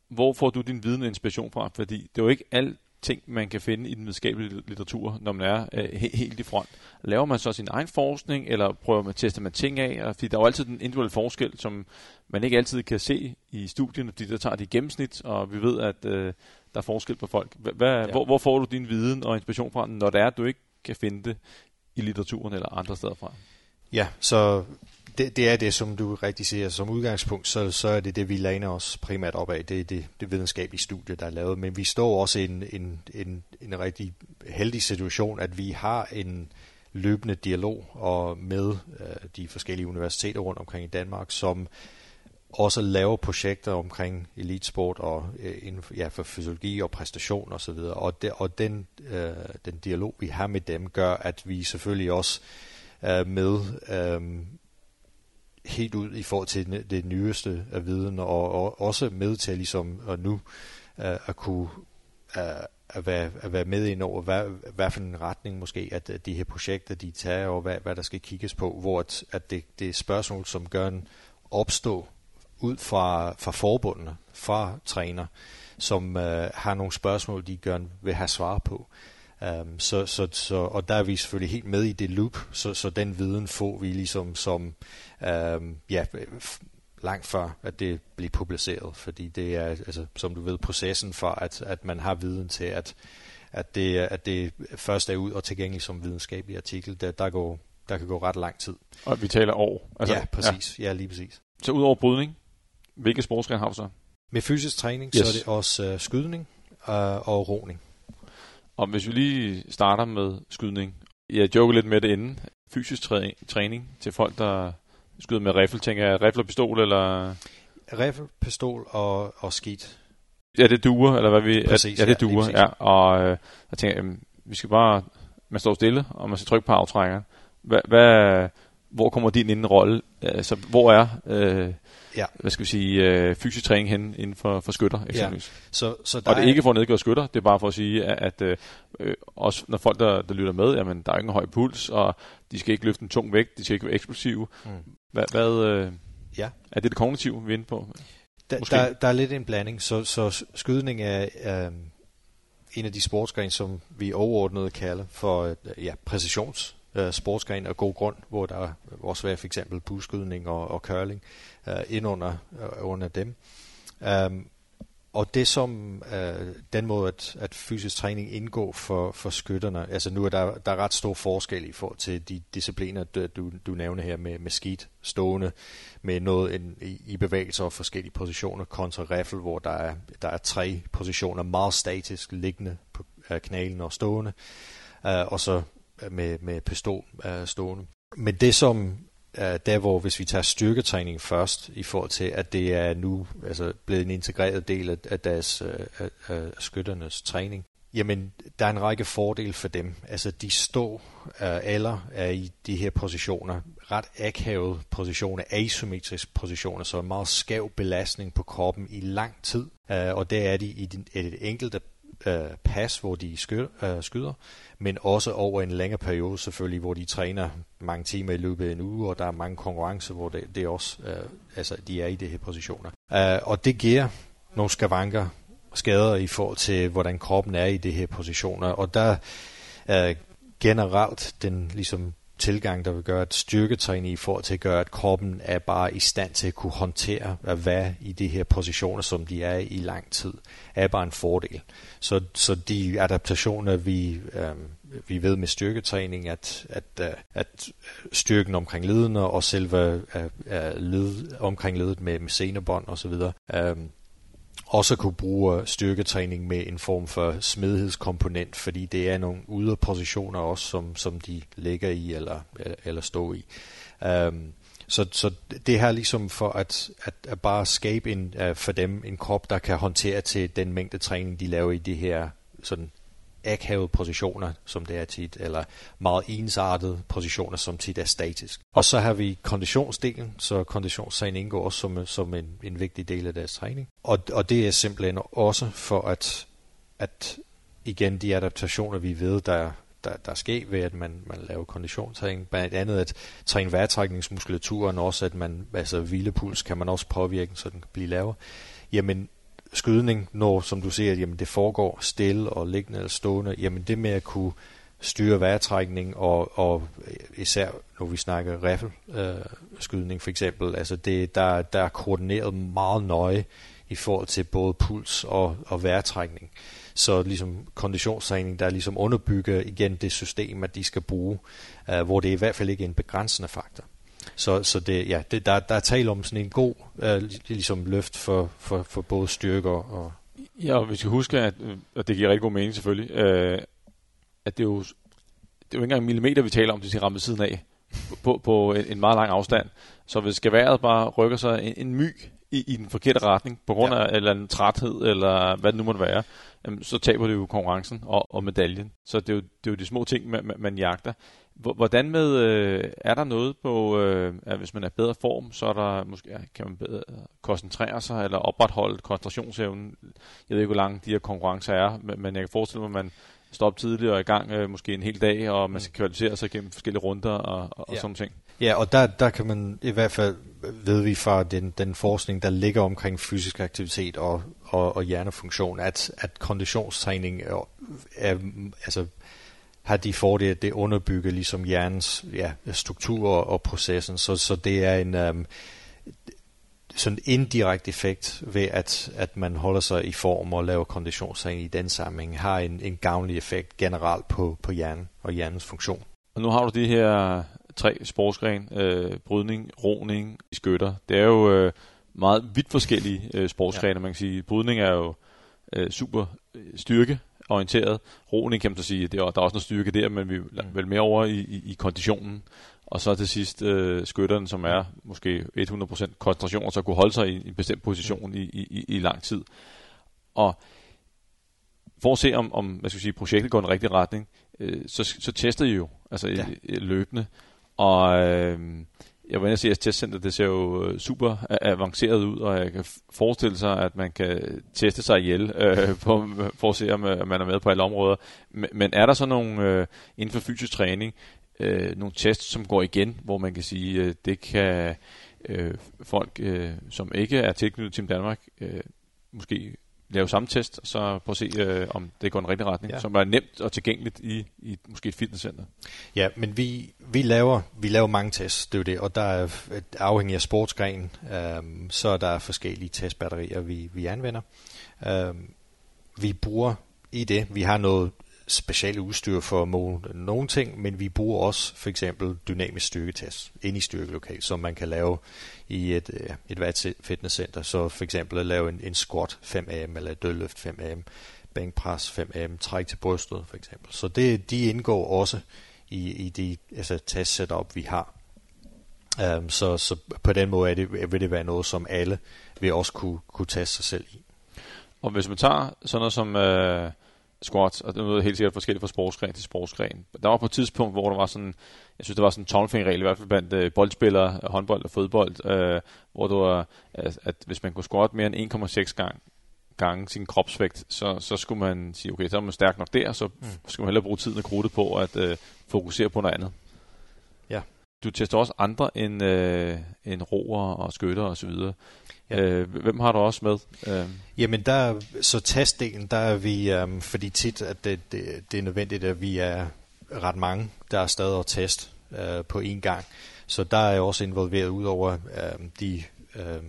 Hvor får du din viden og inspiration fra? Fordi det er jo ikke alt ting, man kan finde i den videnskabelige litteratur, når man er øh, helt i front. Laver man så sin egen forskning, eller prøver man at teste man ting af? Fordi der er jo altid den individuelle forskel, som man ikke altid kan se i studierne, fordi der tager de gennemsnit, og vi ved, at øh, der er forskel på folk. Hvad, ja. hvor, hvor får du din viden og inspiration fra, når det er, at du ikke kan finde det i litteraturen eller andre steder fra? Ja, så det, det er det, som du rigtig siger. Som udgangspunkt, så, så er det det, vi læner os primært op af. Det er det, det videnskabelige studie, der er lavet. Men vi står også i en, en, en, en rigtig heldig situation, at vi har en løbende dialog og med øh, de forskellige universiteter rundt omkring i Danmark, som også laver projekter omkring elitesport og øh, inden for, ja, for fysiologi og præstation osv. Og, og, de, og den, øh, den dialog, vi har med dem, gør, at vi selvfølgelig også øh, med øh, helt ud i forhold til det nyeste af viden, og, og også med til ligesom og nu uh, at kunne uh, at være, at være med ind over, hvad, hvad for en retning måske, at, at de her projekter, de tager, og hvad, hvad der skal kigges på, hvor at, at det, det er spørgsmål, som gør en opstå ud fra, fra forbundene, fra træner, som uh, har nogle spørgsmål, de gør vil have svar på. Um, så, så, så, og der er vi selvfølgelig helt med i det loop, så, så den viden får vi ligesom som, um, ja, langt før, at det bliver publiceret, fordi det er, altså, som du ved, processen for, at, at man har viden til, at, at, det, at det først er ud og tilgængeligt som videnskabelig artikel, der, der, går, der kan gå ret lang tid. Og vi taler år? Altså, ja, præcis. Ja. ja, lige præcis. Så ud over brydning, hvilke sportsgrene har du så? Med fysisk træning, yes. så er det også uh, skydning uh, og roning. Og hvis vi lige starter med skydning. Jeg joker lidt med det inden. Fysisk træning til folk, der skyder med riffel, tænker jeg. Riffel og pistol, eller? Riffel, pistol og, og skidt. Ja, det duer, eller hvad vi... Præcis, ja, det duer, ja. ja. Og øh, jeg tænker, jamen, vi skal bare... Man står stille, og man skal trykke på aftrækkeren. Hvad, hvad, hvor kommer din inden rolle? Altså, hvor er øh, ja. hvad skal vi sige, øh, fysisk træning hen inden for, for skytter eksempelvis. Ja. Så, så der og det er ikke for at nedgøre skytter, det er bare for at sige, at, at øh, også når folk, der, der lytter med, jamen der er ikke en høj puls, og de skal ikke løfte en tung vægt, de skal ikke være eksplosive. Mm. Hvad, hvad øh, ja. er det det kognitive, vi er inde på? Da, der, der er lidt en blanding, så, så skydning er øh, en af de sportsgrene, som vi overordnet kalder for øh, ja, præcisions øh, sportsgren af god grund, hvor der også var for eksempel buskydning og, og curling øh, ind under, øh, under dem. Um, og det som øh, den måde, at, at fysisk træning indgår for, for skytterne, altså nu er der, der er ret stor forskel i forhold til de discipliner, du, du, du nævner her med, med skidt stående, med noget en, i, i bevægelser og forskellige positioner, kontra riffel, hvor der er, der er tre positioner, meget statisk liggende på øh, knælen og stående, øh, og så med, med pistol uh, stående. Men det som uh, der hvor hvis vi tager styrketræning først i forhold til at det er nu altså blevet en integreret del af, af deres uh, af skytternes træning. Jamen, der er en række fordele for dem. Altså, de står uh, eller er i de her positioner, ret akavet positioner, asymmetriske positioner, så en meget skæv belastning på kroppen i lang tid. Uh, og det er de i et enkelte uh, pas, hvor de skyder, øh, skyder men også over en længere periode selvfølgelig, hvor de træner mange timer i løbet af en uge, og der er mange konkurrencer, hvor det, det også, øh, altså, de er i de her positioner. Øh, og det giver nogle skavanker, skader i forhold til, hvordan kroppen er i de her positioner, og der øh, generelt den ligesom tilgang, der vil gøre, at styrketræning i forhold til at gøre, at kroppen er bare i stand til at kunne håndtere at være i de her positioner, som de er i lang tid, er bare en fordel. Så, så de adaptationer, vi, øh, vi ved med styrketræning, at, at, øh, at styrken omkring ledene og selve øh, øh, led, omkring ledet med, med senebånd osv., øh, også kunne bruge øh, styrketræning med en form for smidighedskomponent, fordi det er nogle yderpositioner også, som, som de ligger i eller, øh, eller står i. Um, så, så det her ligesom for at, at, at bare skabe en, uh, for dem en krop, der kan håndtere til den mængde træning, de laver i det her sådan akavede positioner, som det er tit, eller meget ensartede positioner, som tit er statisk. Og så har vi konditionsdelen, så konditionstræning indgår også som, som en, en vigtig del af deres træning. Og, og det er simpelthen også for at, at igen de adaptationer, vi ved, der, der, der sker ved, at man, man laver konditionstræning. Blandt andet at træne vejrtrækningsmuskulaturen, også at man, altså hvilepuls kan man også påvirke, så den kan blive lavere. Jamen, skydning, når, som du siger, jamen det foregår stille og liggende eller stående, jamen det med at kunne styre vejrtrækning og, og især når vi snakker riffelskydning øh, for eksempel, altså det, der, der er koordineret meget nøje i forhold til både puls og, og vejrtrækning. Så ligesom konditionstræning, der ligesom underbygger igen det system, at de skal bruge, øh, hvor det i hvert fald ikke er en begrænsende faktor. Så, så det, ja, det, der, der er tale om sådan en god uh, ligesom løft for, for, for både styrker og... Ja, og vi skal huske, at, og det giver rigtig god mening selvfølgelig, uh, at det er jo, det er jo ikke engang millimeter, vi taler om, det skal ramme siden af på, på en, en meget lang afstand. Så hvis geværet bare rykker sig en, en myg i, i den forkerte retning, på grund ja. af eller en træthed, eller hvad det nu måtte være, så taber det jo konkurrencen og, og medaljen. Så det er, jo, det er jo de små ting, man, man jagter. Hvordan med, øh, er der noget på, øh, at hvis man er bedre form, så er der måske, kan man bedre koncentrere sig, eller opretholde koncentrationsevnen? Jeg ved ikke, hvor lange de her konkurrencer er, men, men jeg kan forestille mig, at man stoppe tidligere og i gang øh, måske en hel dag, og man skal mm. kvalificere sig gennem forskellige runder og, og, ja. sådan ting. Ja, og der, der kan man i hvert fald, ved vi fra den, den forskning, der ligger omkring fysisk aktivitet og, og, og hjernefunktion, at, at konditionstræning er, er altså, har de fordele, det underbygger ligesom hjernens ja, struktur og processen, så, så det er en, um, sådan indirekte effekt ved, at, at man holder sig i form og laver konditionstræning i den sammenhæng, har en, en gavnlig effekt generelt på, på hjernen og hjernens funktion. Og nu har du de her tre sportsgren, øh, brydning, roning, skytter. Det er jo øh, meget vidt forskellige øh, sportsgrene, ja. man kan sige. Brydning er jo øh, super øh, styrke orienteret. Roning kan man så sige, det er, der er også noget styrke der, men vi er mm. vel mere over i, i, i konditionen. Og så til sidst øh, skytteren, som er måske 100% koncentration, og så kunne holde sig i en bestemt position i, i, i lang tid. Og for at se, om, om hvad skal jeg sige, projektet går i den rigtige retning, øh, så, så tester I jo altså ja. løbende. Og øh, jeg var inde og se, jeres testcenter det ser jo øh, super øh, avanceret ud, og jeg kan forestille sig, at man kan teste sig ihjel øh, på, for at se, øh, om man er med på alle områder. Men, men er der så nogle øh, inden for fysisk træning, øh, nogle tests, som går igen, hvor man kan sige, øh, det kan øh, folk, øh, som ikke er tilknyttet Team Danmark, øh, måske lave samme test, og så prøve at se, øh, om det går i en rigtig retning, ja. som er nemt og tilgængeligt i, i måske et fitnesscenter. Ja, men vi, vi, laver, vi laver mange tests, det er jo det, og der er afhængig af sportsgren, øh, så er der forskellige testbatterier, vi, vi anvender. Øh, vi bruger i det, vi har noget speciale udstyr for at måle nogle ting, men vi bruger også for eksempel dynamisk styrketest ind i styrkelokalet, som man kan lave i et, øh, et hvert fitnesscenter. Så for eksempel at lave en, en squat 5am eller et dødløft 5am, bænkpres 5am, træk til brystet for eksempel. Så det, de indgår også i, i de altså, test setup, vi har. Um, så, så på den måde er det, vil det være noget, som alle vil også kunne, kunne teste sig selv i. Og hvis man tager sådan noget som... Øh squats, og det er helt sikkert forskelligt fra sportsgren til sportsgren. Der var på et tidspunkt, hvor der var sådan, jeg synes, der var sådan en tommelfingerregel, i hvert fald blandt øh, boldspillere, håndbold og fodbold, øh, hvor det var, at, at hvis man kunne squat mere end 1,6 gang, gange sin kropsvægt, så, så skulle man sige, okay, så er man stærk nok der, så mm. skulle man hellere bruge tiden og krudtet på at øh, fokusere på noget andet. Du tester også andre end, øh, end roer og skytter og så videre. Ja. Øh, hvem har du også med? Øh. Jamen, der, så testdelen, der er vi, um, fordi tit at det, det, det er nødvendigt, at vi er ret mange, der er stadig at test uh, på én gang. Så der er jeg også involveret ud over uh, de, uh,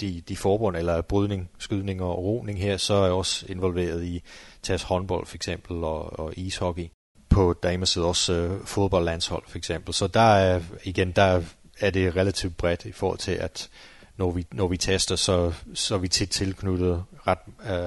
de, de forbund, eller brydning, skydning og roning her, så er jeg også involveret i test håndbold for eksempel, og, og ishockey. På damersiden også uh, fodboldlandshold for eksempel. Så der er, igen, der er det relativt bredt i forhold til, at når vi, når vi tester, så, så er vi tit tilknyttet ret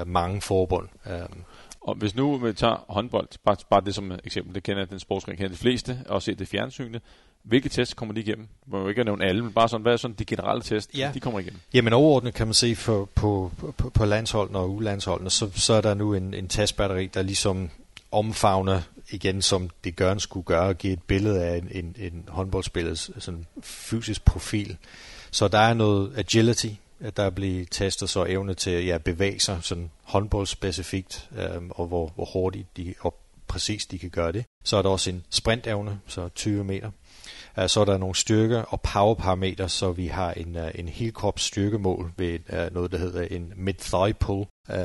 uh, mange forbund. Um, og hvis nu vi tager håndbold, bare, bare det som eksempel, det kender den sportsgren, kender de fleste, og se det fjernsynet, hvilke tests kommer de igennem? Man må ikke nævne alle, men bare sådan, hvad er sådan de generelle tests, ja. de kommer igennem? Jamen overordnet kan man se for, på, på, på landsholdene og ulandsholdene, så, så er der nu en, en testbatteri, der ligesom omfavner igen, som det gør, skulle gøre, at give et billede af en, en, en håndboldspillers sådan fysisk profil. Så der er noget agility, at der bliver testet så evne til ja, bevæge sig sådan håndboldspecifikt, øh, og hvor, hvor hurtigt de, og præcis de kan gøre det. Så er der også en sprintevne, så 20 meter. Uh, så er der nogle styrke- og powerparametre, så vi har en, uh, en helkrops styrkemål ved uh, noget, der hedder en mid-thigh pull. Uh,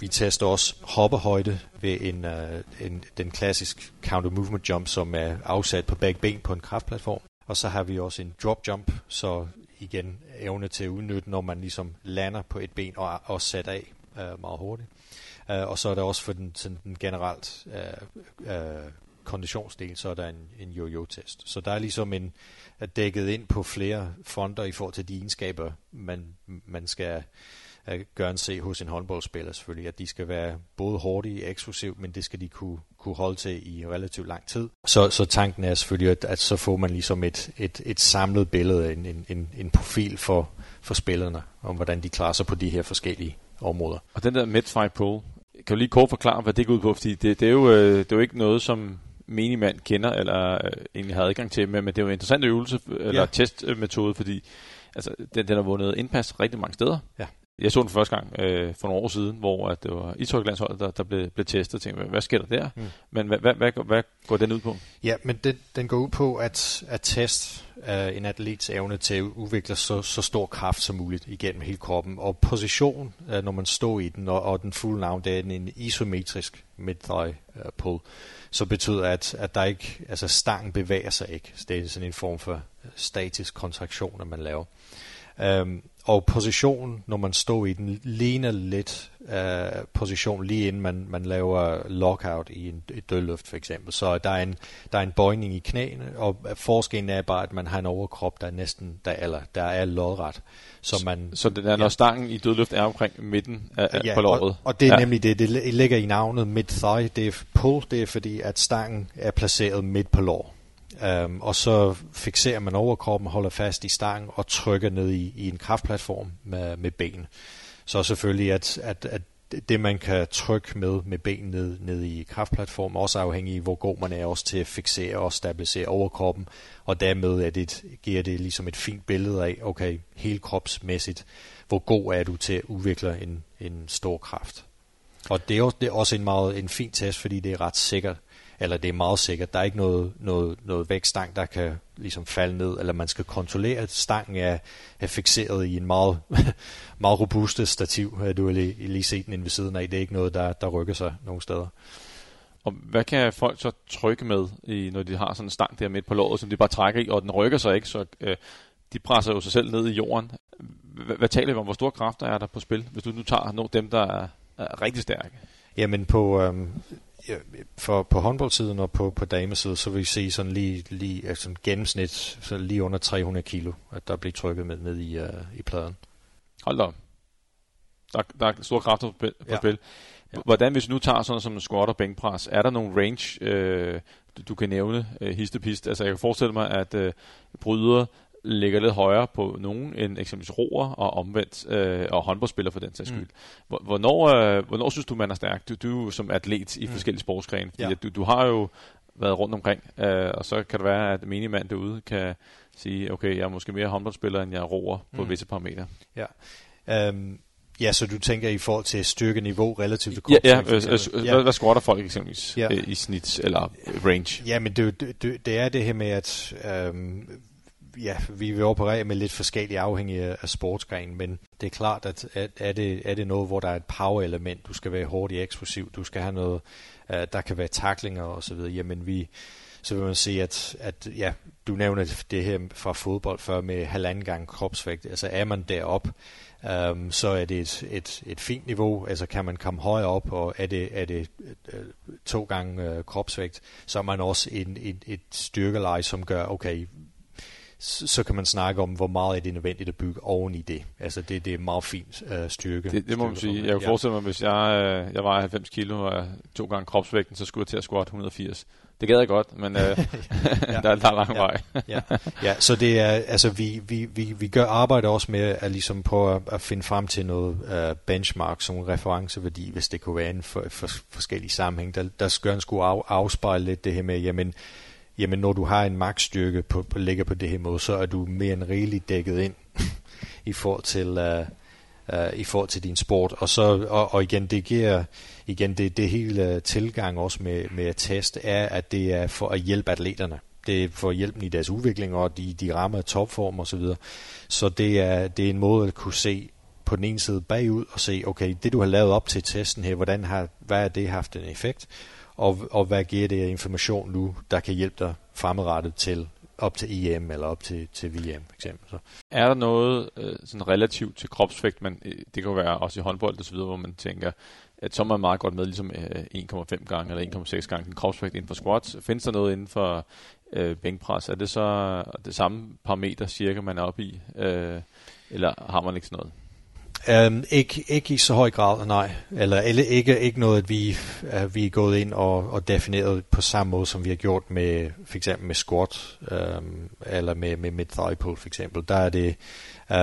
vi tester også hoppehøjde ved en, uh, en, den klassisk counter-movement jump, som er afsat på begge ben på en kraftplatform. Og så har vi også en drop jump, så igen evne til at udnytte, når man ligesom lander på et ben og, og sætter af uh, meget hurtigt. Uh, og så er der også for den, sådan den generelt uh, uh, konditionsdel, så er der en, en yo-yo-test. Så der er ligesom en er dækket ind på flere fronter i forhold til de egenskaber, man, man skal uh, gøre se hos en håndboldspiller selvfølgelig, at de skal være både hurtige og eksklusiv, men det skal de kunne, kunne holde til i relativt lang tid. Så, så tanken er selvfølgelig, at, at så får man ligesom et, et, et samlet billede, en, en, en, en profil for, for spillerne, om hvordan de klarer sig på de her forskellige områder. Og den der midfight pool, kan du lige kort forklare, hvad det går ud på? Fordi det, det, er, jo, øh, det er jo ikke noget, som menigmand kender, eller øh, egentlig har adgang til, men, men det er jo en interessant øvelse, eller ja. testmetode, fordi altså, den, den har vundet indpas rigtig mange steder. Ja. Jeg så den første gang øh, for nogle år siden, hvor at det var ishockeylandsholdet, der, der blev, blev testet, og tænkte, hvad, sker der der? Mm. Men hvad, hvad, hvad, hvad går den ud på? Ja, men den, den går ud på at, at teste uh, en atlets evne til at udvikle så, så stor kraft som muligt igennem hele kroppen. Og position, uh, når man står i den, og, og den fulde navn, det er en isometrisk mid-thigh uh, pull, så betyder at, at der ikke, altså stangen bevæger sig ikke. Så det er sådan en form for statisk kontraktion, at man laver. Um, og position, når man står i den, ligner lidt uh, position lige inden man, man laver lockout i en, et dødløft for eksempel. Så der er, en, der er en bøjning i knæene, og forskellen er bare, at man har en overkrop, der er næsten, der, eller der er lodret. Så, man, så det er, når ja. stangen i dødløft er omkring midten af, ja, på låret? Og, og det er ja. nemlig det, det ligger i navnet mid-thigh. Det er pull, det er fordi, at stangen er placeret midt på lår. Um, og så fixerer man overkroppen, holder fast i stangen og trykker ned i, i en kraftplatform med, med ben. Så selvfølgelig, at, at, at det man kan trykke med med ben ned, ned i kraftplatformen, også afhængig af, hvor god man er også til at fixere og stabilisere overkroppen, og dermed er det, giver det ligesom et fint billede af, okay, helt kropsmæssigt, hvor god er du til at udvikle en, en stor kraft. Og det er, også, det er også en meget en fin test, fordi det er ret sikkert eller det er meget sikkert. Der er ikke noget, noget, noget vægtstang, der kan ligesom falde ned, eller man skal kontrollere, at stangen er, er fixeret i en meget, meget robuste stativ. Du har lige, lige set den ved siden af. Det er ikke noget, der, der rykker sig nogen steder. Og hvad kan folk så trykke med, i, når de har sådan en stang der midt på låret, som de bare trækker i, og den rykker sig ikke, så øh, de presser jo sig selv ned i jorden. Hvad, hvad taler vi om? Hvor store kræfter er der på spil, hvis du nu tager nogle dem, der er, er rigtig stærke? Jamen på, øhm, for på håndboldsiden og på, på damesiden, så vil vi se sådan lige, lige altså gennemsnit så lige under 300 kilo, at der bliver trykket med ned i, uh, i pladen. Hold da. Der, der er store kræfter på, på ja. spil. Hvordan, hvis du nu tager sådan som en squat og bænkpres, er der nogle range, øh, du, du kan nævne øh, histepist? Altså jeg kan forestille mig, at øh, bryder ligger lidt højere på nogen end eksempelvis roer og omvendt, øh, og håndboldspillere for den sags mm. skyld. Mm. Hvornår, øh, hvornår synes du, man er stærk? Du, du er jo som atlet i mm. forskellige sportsgrene, fordi ja. du, du har jo været rundt omkring, øh, og så kan det være, at mand derude kan sige, okay, jeg er måske mere håndboldspiller, end jeg er roer på mm. visse parametre. Ja. Um, Ja, så du tænker i forhold til styrkeniveau relativt til Ja, ja, øh, øh, ja. Hvad, hvad squatter folk eksempelvis ja. øh, i snit eller range? Ja, men det, det, det er det her med, at øhm, ja, vi vil operere med lidt forskellige afhængige af sportsgren, men det er klart, at, at er, det, er det noget, hvor der er et power-element, du skal være hurtig eksplosiv, du skal have noget, uh, der kan være taklinger og så videre, jamen vi, så vil man sige, at, at ja, du nævner det her fra fodbold før med halvanden gang kropsvægt, altså er man derop, um, så er det et, et, et fint niveau, altså kan man komme højere op, og er det, er det øh, to gange uh, kropsvægt, så er man også en, et, et styrkeleje, som gør, okay, så, så kan man snakke om, hvor meget er det nødvendigt at bygge oven i det. Altså det, det er meget fint uh, styrke. Det, det må man sige. Jeg kan ja. forestille mig, hvis jeg, øh, jeg var 90 kilo og to gange kropsvægten, så skulle jeg til at squat 180. Det gad jeg godt, men uh, ja. der, er, der lang ja. vej. ja. ja, så det er, altså vi, vi, vi, vi gør arbejde også med at ligesom på at, at finde frem til noget uh, benchmark, som referenceværdi, hvis det kunne være en for, for, forskellige sammenhæng. Der, der skal en skulle af, afspejle lidt det her med, jamen jamen når du har en magtstyrke på, på, ligger på det her måde, så er du mere end rigeligt dækket ind i forhold til, uh, uh, i forhold til din sport. Og så og, og igen, det giver igen det, det hele øh, tilgang også med, med at teste, er, at det er for at hjælpe atleterne. Det er for hjælpen i deres udvikling, og de, de rammer topform osv. Så, videre. så det er, det er en måde at kunne se på den ene side bagud og se, okay, det du har lavet op til testen her, hvordan har, hvad har det haft en effekt? Og, og hvad giver det information nu, der kan hjælpe dig fremadrettet til op til EM eller op til, til VM for eksempel. Så. Er der noget øh, sådan relativt til kropsvægt, men øh, det kan jo være også i håndbold og så videre, hvor man tænker, at så er man meget godt med ligesom øh, 1,5 gange eller 1,6 gange den kropsvægt inden for squats. Findes der noget inden for øh, bænkpres? Er det så det samme parameter cirka, man er oppe i? Øh, eller har man ikke sådan noget? Um, ikke, ikke i så høj grad, nej. Eller, eller ikke, ikke noget, at vi, uh, vi er gået ind og, og defineret på samme måde, som vi har gjort med for eksempel med squat, um, eller med, med mid thigh pull for eksempel. Der er det,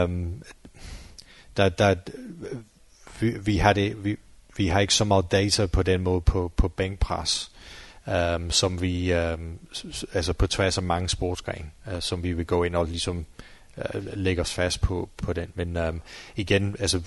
um, der, der, vi, vi, har det, vi, vi har ikke så meget data på den måde på, på bænkpres, um, som vi, um, altså på tværs af mange sportsgrene, uh, som vi vil gå ind og ligesom øh, lægge os fast på, på den. Men øh, igen, altså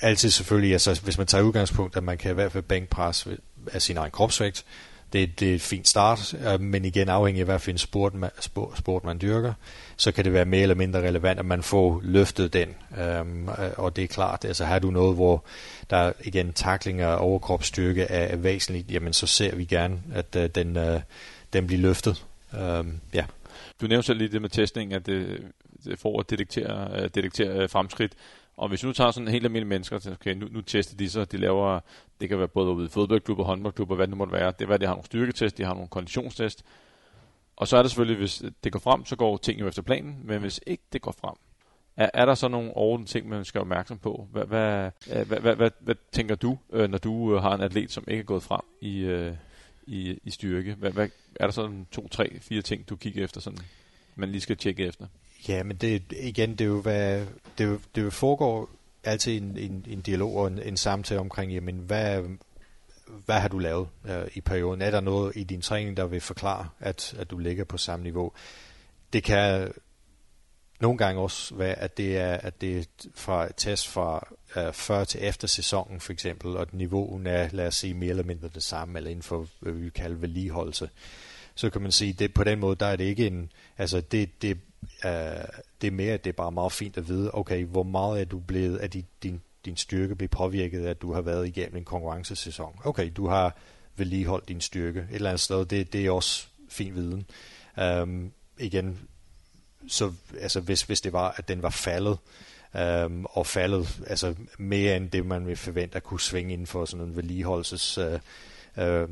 altid selvfølgelig, altså hvis man tager udgangspunkt, at man kan i hvert fald bænkpres af sin egen kropsvægt, det, det er et fint start, øh, men igen afhængig af, hvad for en sport man, sport, sport man dyrker, så kan det være mere eller mindre relevant, at man får løftet den. Øhm, øh, og det er klart, altså har du noget, hvor der igen takling og overkropsstyrke er, er væsentligt, jamen så ser vi gerne, at øh, den, øh, den bliver løftet. Øhm, ja. Du nævnte selv lige det med testning, at det, Øh, det får at detektere, uh, detektere uh, fremskridt. Og hvis vi nu tager sådan en helt almindelige mennesker, så okay, nu, nu tester de så, de laver, det kan være både ude i fodboldklubber, håndboldklubber, hvad det måtte være. Det er, hvad de har nogle styrketest, de har nogle konditionstest. Og så er det selvfølgelig, hvis det går frem, så går ting jo efter planen, men hvis ikke det går frem, er, er der så nogle ordentlige ting, man skal være opmærksom på? Hvad, hvad, hvad, hvad, hvad, hvad tænker du, når du har en atlet, som ikke er gået frem i, i, i styrke? Hvad, hvad, er der sådan to, tre, fire ting, du kigger efter, sådan, man lige skal tjekke efter? Ja, men det, igen, det er jo, hvad, det, jo, det jo foregår altid en, en, en dialog og en, en samtale omkring, jamen, hvad, hvad har du lavet øh, i perioden? Er der noget i din træning, der vil forklare, at, at du ligger på samme niveau? Det kan nogle gange også være, at det er, at det er fra test fra øh, før til efter sæsonen for eksempel, og niveauen er, lad os sige, mere eller mindre det samme, eller inden for, hvad vi kalder vedligeholdelse. Så kan man sige, det på den måde, der er det ikke en, altså det, det Uh, det er mere, at det er bare meget fint at vide, okay, hvor meget er du blevet, at din, din, din styrke blevet påvirket af, at du har været igennem en konkurrencesæson. Okay, du har vedligeholdt din styrke et eller andet sted, det, det er også fin viden. Um, igen, så altså hvis, hvis det var, at den var faldet, um, og faldet altså mere end det, man vil forvente at kunne svinge inden for sådan en vedligeholdelses uh, uh,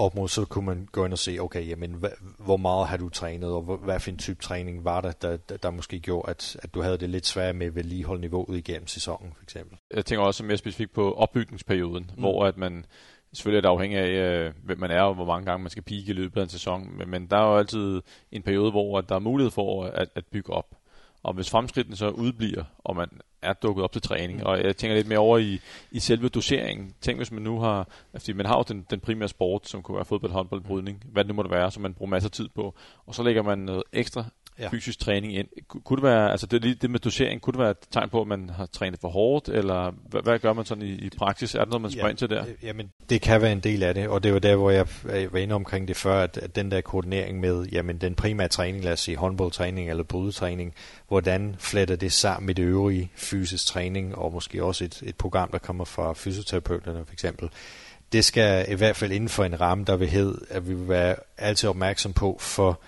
op mod, så kunne man gå ind og se, okay, jamen, hvad, hvor meget har du trænet, og hvad for en type træning var der, der, der, der måske gjorde, at, at du havde det lidt svært med at vedligeholde niveauet igennem sæsonen, for eksempel? Jeg tænker også mere specifikt på opbygningsperioden, mm. hvor at man, selvfølgelig er det afhængig af, øh, hvem man er, og hvor mange gange man skal pike i løbet af en sæson, men, men der er jo altid en periode, hvor der er mulighed for at, at bygge op. Og hvis fremskridtene så udbliver, og man er dukket op til træning, og jeg tænker lidt mere over i, i selve doseringen. Tænk hvis man nu har, fordi man har jo den, den primære sport, som kunne være fodbold, håndbold, brydning, hvad det nu måtte være, som man bruger masser af tid på, og så lægger man noget ekstra ja. fysisk træning ind. Kunne det være, altså det, det med dosering, kunne det være et tegn på, at man har trænet for hårdt, eller hvad, hvad gør man sådan i, i praksis? Er det noget, man spørger ja, ind til der? Jamen, det kan være en del af det, og det var der, hvor jeg var inde omkring det før, at, at den der koordinering med, jamen den primære træning, lad os sige håndboldtræning eller brydetræning, hvordan fletter det sammen med det øvrige fysisk træning, og måske også et, et program, der kommer fra fysioterapeuterne for eksempel, det skal i hvert fald inden for en ramme, der vil hed, at vi vil være altid opmærksom på for,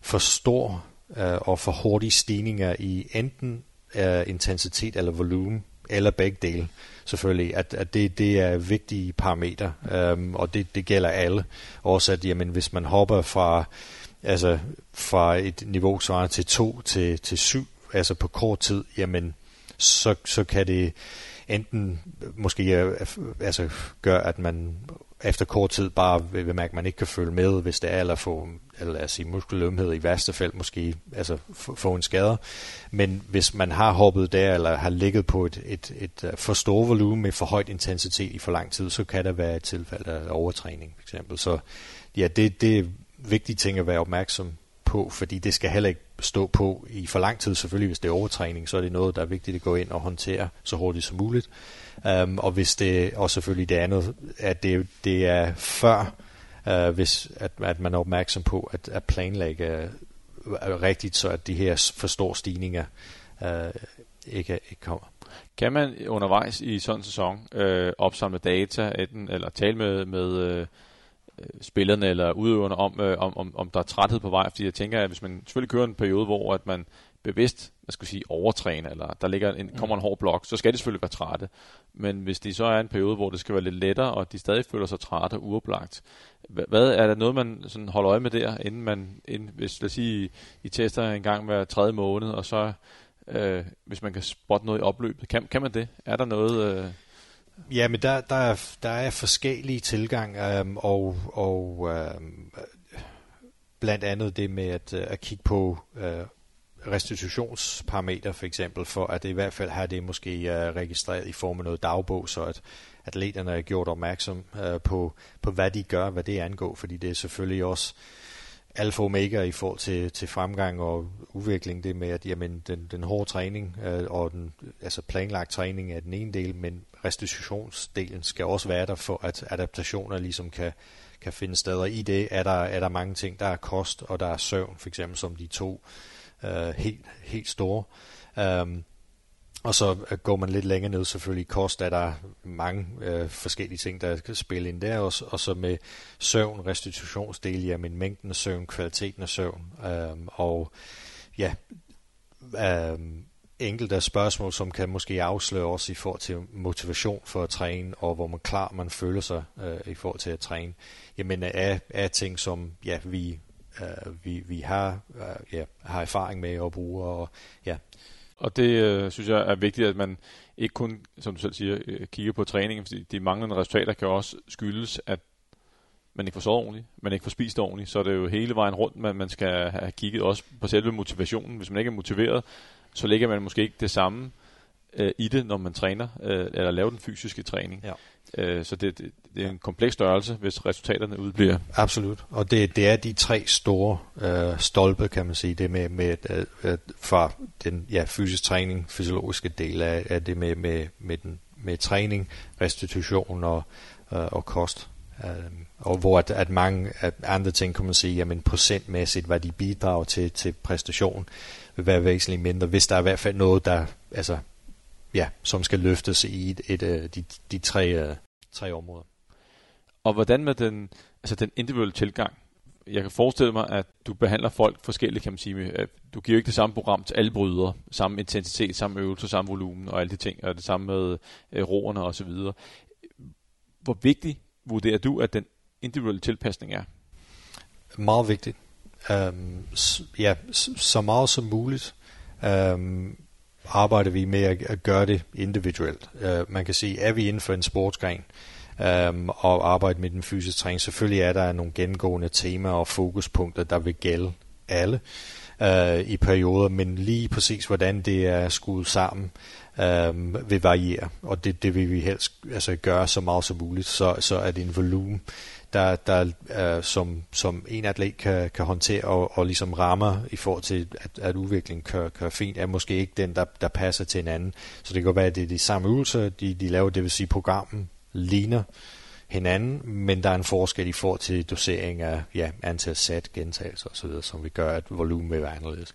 for stor øh, og for hurtige stigninger i enten øh, intensitet eller volumen, eller begge dele selvfølgelig, at, at det, det er vigtige parametre, øhm, og det, det gælder alle. Også at jamen, hvis man hopper fra, altså, fra et niveau svarende til 2 til, til 7, altså på kort tid, jamen, så, så kan det enten måske øh, altså, gøre, at man efter kort tid bare vil mærke, at man ikke kan følge med, hvis det er, eller få eller lad os sige, muskelømhed i værste fald måske altså få en skade. Men hvis man har hoppet der, eller har ligget på et, et, et, et for stor volumen med for højt intensitet i for lang tid, så kan der være et tilfælde af overtræning, for eksempel. Så ja, det, det er vigtige ting at være opmærksom på, fordi det skal heller ikke stå på i for lang tid. Selvfølgelig, hvis det er overtræning, så er det noget, der er vigtigt at gå ind og håndtere så hurtigt som muligt. Um, og hvis det, og selvfølgelig det andet, at det, det er før, uh, hvis, at, at man er opmærksom på at, at planlægge er rigtigt, så at de her for store stigninger uh, ikke, ikke kommer. Kan man undervejs i sådan en sæson øh, opsamle data, enten, eller tale med, med øh, spillerne eller udøverne om, øh, om, om, om der er træthed på vej? Fordi jeg tænker, at hvis man selvfølgelig kører en periode, hvor at man bevidst hvad skal sige, overtræner, eller der ligger en, kommer en hård blok, så skal de selvfølgelig være trætte. Men hvis de så er en periode, hvor det skal være lidt lettere, og de stadig føler sig trætte og uoplagt, hvad er der noget, man sådan holder øje med der, inden man, inden, hvis lad os sige, I tester en gang hver tredje måned, og så øh, hvis man kan spotte noget i opløbet. Kan, kan man det? Er der noget... Øh Ja, men der, der, er, der er forskellige tilgang, øhm, og, og øhm, blandt andet det med at, øh, at kigge på øh, restitutionsparameter for eksempel, for at det i hvert fald har det måske uh, registreret i form af noget dagbog, så at atleterne er gjort opmærksom uh, på, på, hvad de gør, hvad det angår, fordi det er selvfølgelig også alfa og omega i forhold til, til fremgang og udvikling, det med, at jamen, den, den hårde træning øh, og den altså planlagt træning er den ene del, men restitutionsdelen skal også være der, for at adaptationer ligesom kan, kan finde steder. I det er der, er der mange ting, der er kost og der er søvn, for eksempel som de to øh, Øh, helt, helt store. Um, og så øh, går man lidt længere ned selvfølgelig i kost, er der mange øh, forskellige ting, der kan spille ind der, også, og så med søvn, restitutionsdel, jamen mængden af søvn, kvaliteten af søvn, øhm, og ja, øhm, enkelte spørgsmål, som kan måske afsløre også i forhold til motivation for at træne, og hvor man klar man føler sig øh, i forhold til at træne, jamen er, er ting, som ja, vi øh, vi, vi har, øh, ja, har erfaring med at bruge. Og, ja. og det øh, synes jeg er vigtigt, at man ikke kun, som du selv siger, øh, kigger på træningen, fordi de manglende resultater kan også skyldes, at man ikke får sovet ordentligt, man ikke får spist ordentligt, så er det jo hele vejen rundt, man, man skal have kigget også på selve motivationen. Hvis man ikke er motiveret, så ligger man måske ikke det samme øh, i det, når man træner, øh, eller laver den fysiske træning. Ja. Øh, så det, det, det er en kompleks størrelse, hvis resultaterne udbliver. Absolut, og det, det er de tre store øh, stolpe, kan man sige, det med, med at, at fra den ja, fysisk træning, fysiologiske del af, af det med, med, med, den, med træning, restitution og, øh, og kost. Øh, og hvor at, at mange at andre ting kan man sige, jamen procentmæssigt, hvad de bidrager til, til præstation, vil være væsentligt mindre, hvis der er i hvert fald noget, der altså ja, som skal løftes i et, et, et de, de tre, tre områder. Og hvordan med den, altså den individuelle tilgang? Jeg kan forestille mig, at du behandler folk forskelligt, kan man sige. Du giver ikke det samme program til alle brydere. Samme intensitet, samme øvelse, samme volumen og alle de ting. Og det samme med øh, roerne og så videre. Hvor vigtig vurderer du, at den individuelle tilpasning er? Meget vigtigt. Um, ja, så meget som muligt. Um, arbejder vi med at, at gøre det individuelt. Uh, man kan sige, er vi inden for en sportsgren um, og arbejder med den fysiske træning, selvfølgelig er der nogle gennemgående temaer og fokuspunkter, der vil gælde alle uh, i perioder, men lige præcis hvordan det er skudt sammen, um, vil variere, og det, det vil vi helst altså, gøre så meget som muligt, så, så er det en volumen, der, der uh, som, som en atlet kan, kan håndtere og, og ligesom rammer i forhold til, at, at udviklingen kører, kører fint, er måske ikke den, der, der passer til en anden. Så det kan være, at det er de samme øvelser, de, de laver, det vil sige, programmet ligner hinanden, men der er en forskel i forhold til dosering af ja, antal sæt, gentagelser osv., som vi gør, at volumen vil være anderledes.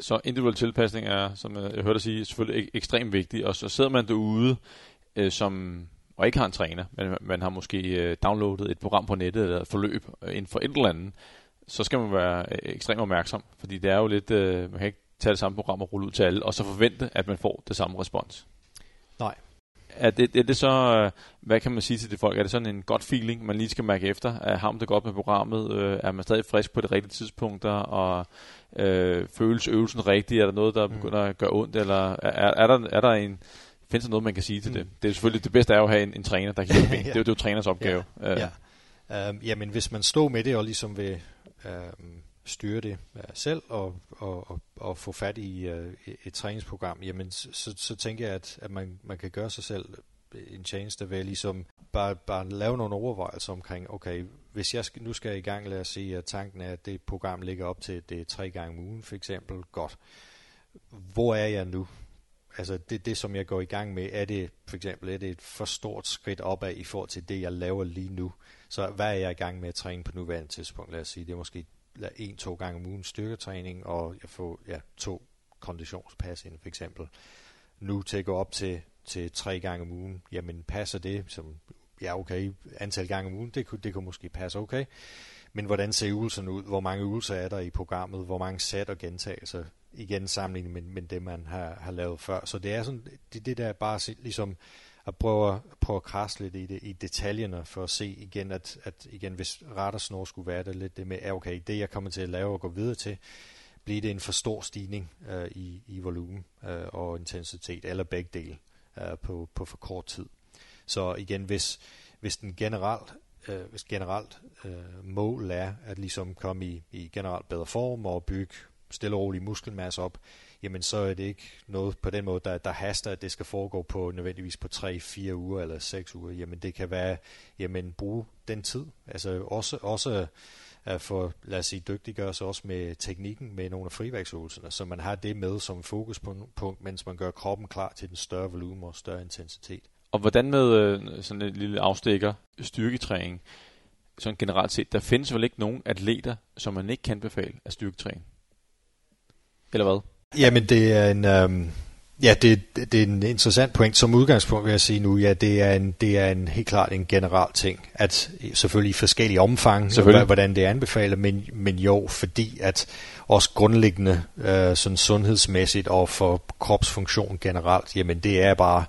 Så individuel tilpasning er, som jeg hørte dig sige, selvfølgelig ek- ekstremt vigtig, og så sidder man derude øh, som og ikke har en træner, men man har måske øh, downloadet et program på nettet eller et forløb øh, inden for et eller andet, så skal man være øh, ekstremt opmærksom, fordi det er jo lidt, man kan ikke tage det samme program og rulle ud til alle, og så forvente, at man får det samme respons. Nej. Er det, er det så, hvad kan man sige til det folk? Er det sådan en godt feeling, man lige skal mærke efter? Er ham det godt med programmet? Er man stadig frisk på det rigtige tidspunkter? Og øh, føles øvelsen rigtig? Er der noget, der mm. begynder at gøre ondt? Eller er, er, der, er der en findes der noget, man kan sige til mm. det? Det er selvfølgelig det bedste er jo at have en, en træner, der kan hjælpe ja. det, er jo, det er jo træners opgave. Ja. Uh. ja. Um, jamen, hvis man står med det og ligesom vil um, styre det uh, selv og, og, og, og få fat i uh, et træningsprogram, jamen så, så tænker jeg, at, at man, man kan gøre sig selv en tjeneste ved at ligesom bare, bare lave nogle overvejelser omkring, okay, hvis jeg skal, nu skal jeg i gang, lad os sige, at tanken er, at det program ligger op til det tre gange om ugen, for eksempel, godt. Hvor er jeg nu? Altså det, det, som jeg går i gang med, er det for eksempel er det et for stort skridt opad i forhold til det, jeg laver lige nu. Så hvad er jeg i gang med at træne på nuværende tidspunkt? Lad os sige, det er måske en-to gange om ugen styrketræning, og jeg får ja, to konditionspas ind for eksempel. Nu til at gå op til, til tre gange om ugen, jamen passer det som, ja okay, antal gange om ugen, det kunne, det kunne måske passe okay. Men hvordan ser øvelserne ud? Hvor mange øvelser er der i programmet? Hvor mange sæt og gentagelser? Igen sammenlignet med, med det, man har, har lavet før. Så det er sådan, det, det der bare ligesom at prøve, prøve at krasse lidt i, det, i detaljerne for at se igen, at, at igen, hvis radarsnor skulle være det lidt det med, er okay, det jeg kommer til at lave og gå videre til, bliver det en for stor stigning øh, i, i volumen øh, og intensitet, eller begge dele øh, på, på for kort tid. Så igen, hvis, hvis den generelt øh, hvis generelt øh, mål er at ligesom komme i, i generelt bedre form og bygge stille og rolig muskelmasse op, jamen så er det ikke noget på den måde, der, der haster, at det skal foregå på nødvendigvis på 3-4 uger eller 6 uger. Jamen det kan være, jamen bruge den tid. Altså også, også at få, lad os sige, dygtiggøre sig også med teknikken med nogle af frivægtsøvelserne, så man har det med som fokuspunkt, mens man gør kroppen klar til den større volumen og større intensitet. Og hvordan med øh, sådan en lille afstikker styrketræning? Sådan generelt set, der findes vel ikke nogen atleter, som man ikke kan befale af styrketræning? Eller hvad? Jamen det er en... Øhm Ja, det, det er en interessant point. Som udgangspunkt vil jeg sige nu, ja, det er en, det er en helt klart en generel ting, at selvfølgelig i forskellige omfang, hvordan det er anbefalet, men, men jo, fordi at også grundlæggende øh, sådan sundhedsmæssigt og for kropsfunktion generelt, jamen det er bare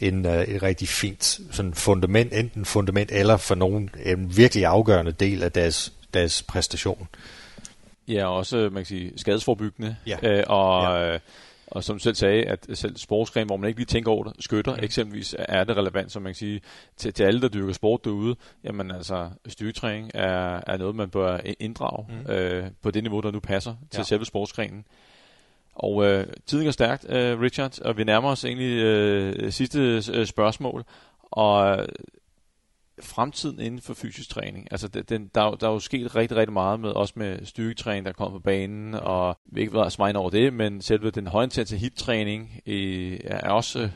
en, øh, et rigtig fint sådan fundament, enten fundament eller for nogen en virkelig afgørende del af deres, deres præstation. Ja, også man kan sige skadesforbyggende. Ja. Øh, og ja. Øh, og som du selv sagde, at selv sportsgren, hvor man ikke lige tænker over det, skytter mm. eksempelvis, er det relevant, som man kan sige, til, til alle, der dyrker sport derude. Jamen altså, styrketræning er, er noget, man bør inddrage mm. øh, på det niveau, der nu passer til ja. selve sportsgrenen. Og øh, tiden går stærkt, øh, Richard, og vi nærmer os egentlig øh, sidste øh, spørgsmål. Og fremtiden inden for fysisk træning. Altså, den, der, der er jo sket rigtig, rigtig meget med, også med styrketræning, der kommer på banen, og vi ikke været så over det, men selve den højintense hit-træning øh, er også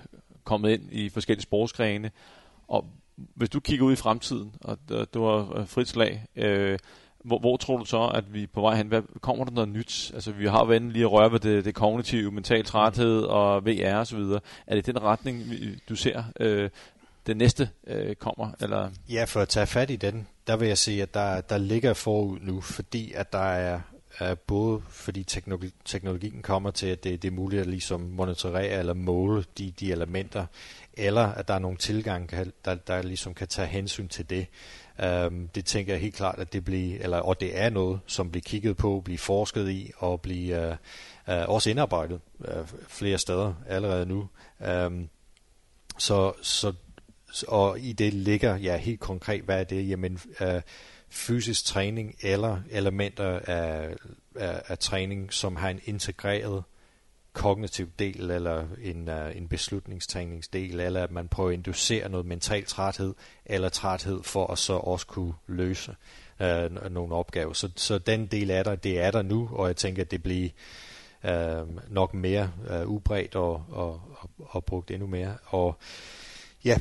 kommet ind i forskellige sportsgrene. Og hvis du kigger ud i fremtiden, og du har øh, frit slag, øh, hvor, hvor tror du så, at vi er på vej hen? Hvad, kommer der noget nyt? Altså, vi har været lige at røre ved det, det kognitive, mental træthed og VR og så videre. Er det den retning, du ser øh, den næste øh, kommer? Eller? Ja, for at tage fat i den, der vil jeg sige, at der, der ligger forud nu, fordi at der er, er både fordi teknologi, teknologien kommer til, at det, det er muligt at ligesom monitorere eller måle de, de elementer, eller at der er nogle tilgang, der, der ligesom kan tage hensyn til det. Um, det tænker jeg helt klart, at det bliver, eller, og det er noget, som bliver kigget på, bliver forsket i, og bliver uh, uh, også indarbejdet uh, flere steder allerede nu. Um, så, så og i det ligger, ja helt konkret, hvad er det? Jamen øh, fysisk træning eller elementer af, af, af træning, som har en integreret kognitiv del, eller en, uh, en beslutningstræningsdel, eller at man prøver at inducere noget mental træthed, eller træthed for at så også kunne løse uh, nogle opgaver. Så, så den del er der, det er der nu, og jeg tænker, at det bliver uh, nok mere uh, ubredt og, og, og, og brugt endnu mere. Og Ja,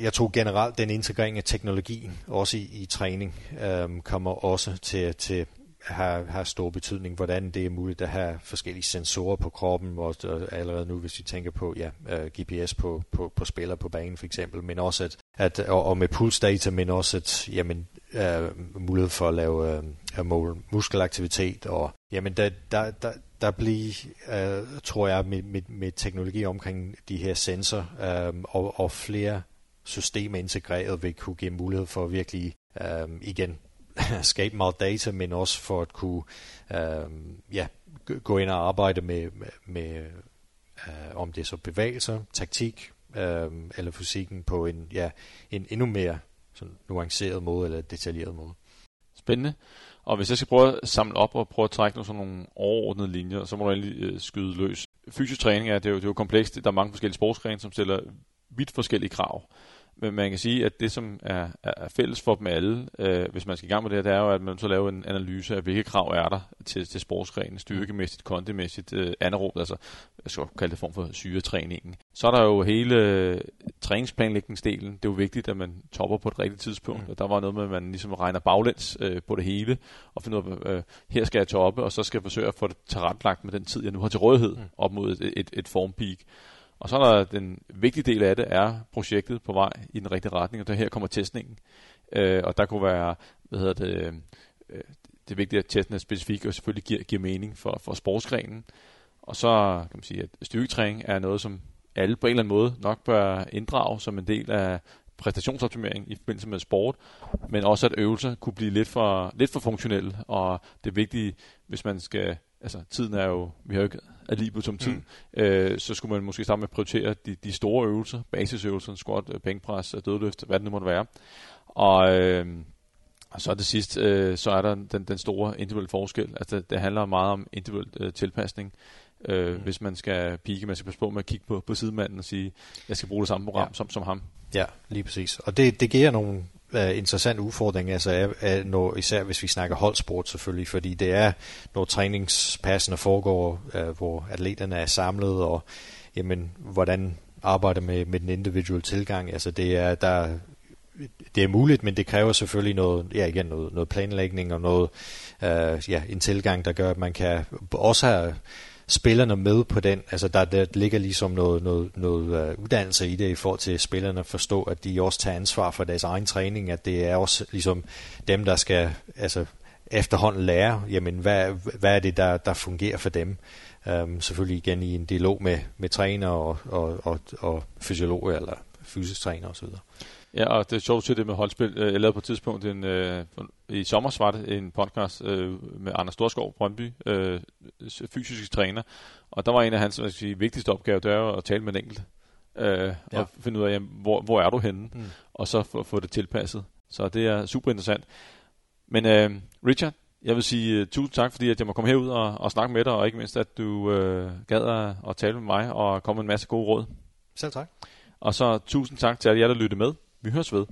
jeg tror generelt, den integrering af teknologien, også i, i træning, øhm, kommer også til, til have, har stor betydning, hvordan det er muligt at have forskellige sensorer på kroppen, og, og allerede nu, hvis vi tænker på ja, øh, uh, GPS på, på, på spillere på banen for eksempel, men også at, at og, og med pulsdata, men også at jamen, uh, mulighed for at lave øh, uh, måle muskelaktivitet, og jamen der, der, der, der bliver, øh, tror jeg, med, med, med teknologi omkring de her sensor øh, og, og flere systemer integreret vil kunne give mulighed for at virkelig øh, igen skabe meget data, men også for at kunne øh, ja, gå ind og arbejde med, med, med øh, om det er så bevægelser, taktik øh, eller fysikken på en, ja, en endnu mere sådan nuanceret måde eller detaljeret måde. Spændende. Og hvis jeg skal prøve at samle op og prøve at trække nogle, sådan nogle overordnede linjer, så må du endelig øh, skyde løs. Fysisk træning er, det er, jo, det er jo komplekst. Der er mange forskellige sportsgrene, som stiller vidt forskellige krav. Men man kan sige, at det, som er, er fælles for dem alle, øh, hvis man skal i gang med det, det er jo, at man så laver en analyse af, hvilke krav er der til, til sportsgrenen, styrkemæssigt, kondimæssigt, øh, anaerobt, altså jeg skal kalde det form for syretræningen. Så er der jo hele øh, træningsplanlægningsdelen. Det er jo vigtigt, at man topper på et rigtigt tidspunkt, mm. og der var noget med, at man ligesom regner baglæns øh, på det hele, og finder ud af, øh, her skal jeg toppe, og så skal jeg forsøge at få det tilrettelagt med den tid, jeg nu har til rådighed, mm. op mod et, et, et formpeak. Og så er der den vigtige del af det, er projektet på vej i den rigtige retning, og der her kommer testningen. Øh, og der kunne være, hvad hedder det, øh, det er vigtigt, at testen er specifik og selvfølgelig giver, giver mening for, for sportsgrenen. Og så kan man sige, at styrketræning er noget, som alle på en eller anden måde nok bør inddrage som en del af præstationsoptimering i forbindelse med sport, men også at øvelser kunne blive lidt for, lidt for funktionelle, og det vigtige, hvis man skal altså tiden er jo, vi har jo ikke ad som tid, mm. øh, så skulle man måske starte med at prioritere de, de store øvelser, basisøvelser, squat, øh, bænkpres, øh, dødløft, hvad det nu måtte være. Og, øh, og så det sidst, øh, så er der den, den store individuelle forskel. Altså det, det handler meget om individuel øh, tilpasning. Øh, mm. Hvis man skal pike, man skal passe på med at kigge på, på sidemanden og sige, jeg skal bruge det samme program ja. som, som ham. Ja, lige præcis. Og det, det giver nogle uh, interessant udfordring, altså er, er, når, især hvis vi snakker holdsport selvfølgelig, fordi det er, når træningspassene foregår, uh, hvor atleterne er samlet, og jamen, hvordan arbejder med, med den individuelle tilgang, altså det er, der, det er muligt, men det kræver selvfølgelig noget, ja igen, noget, noget planlægning og noget, øh, ja, en tilgang, der gør, at man kan også have spillerne med på den. Altså der, der ligger ligesom noget, noget, noget uh, uddannelse i det i forhold til spillerne at forstå, at de også tager ansvar for deres egen træning, at det er også ligesom dem, der skal altså, efterhånden lære, jamen hvad, hvad er det, der, der fungerer for dem. Um, selvfølgelig igen i en dialog med, med træner og, og, og, og fysiologer eller fysisk træner osv. Ja, og det er sjovt til det med holdspil. Øh, jeg lavede på et tidspunkt en, øh, i sommer var det en podcast øh, med Anders Storskov Brøndby, øh, fysisk træner, og der var en af hans hvad sige, vigtigste opgaver, det er at tale med en enkelt, øh, ja. og finde ud af, jamen, hvor, hvor er du henne, mm. og så få, få det tilpasset. Så det er super interessant. Men øh, Richard, jeg vil sige uh, tusind tak, fordi at jeg må komme herud og, og snakke med dig, og ikke mindst, at du uh, gad at, at tale med mig og komme med en masse gode råd. Selv tak. Og så tusind tak til alle jer, der lyttede med. Vi høres ved.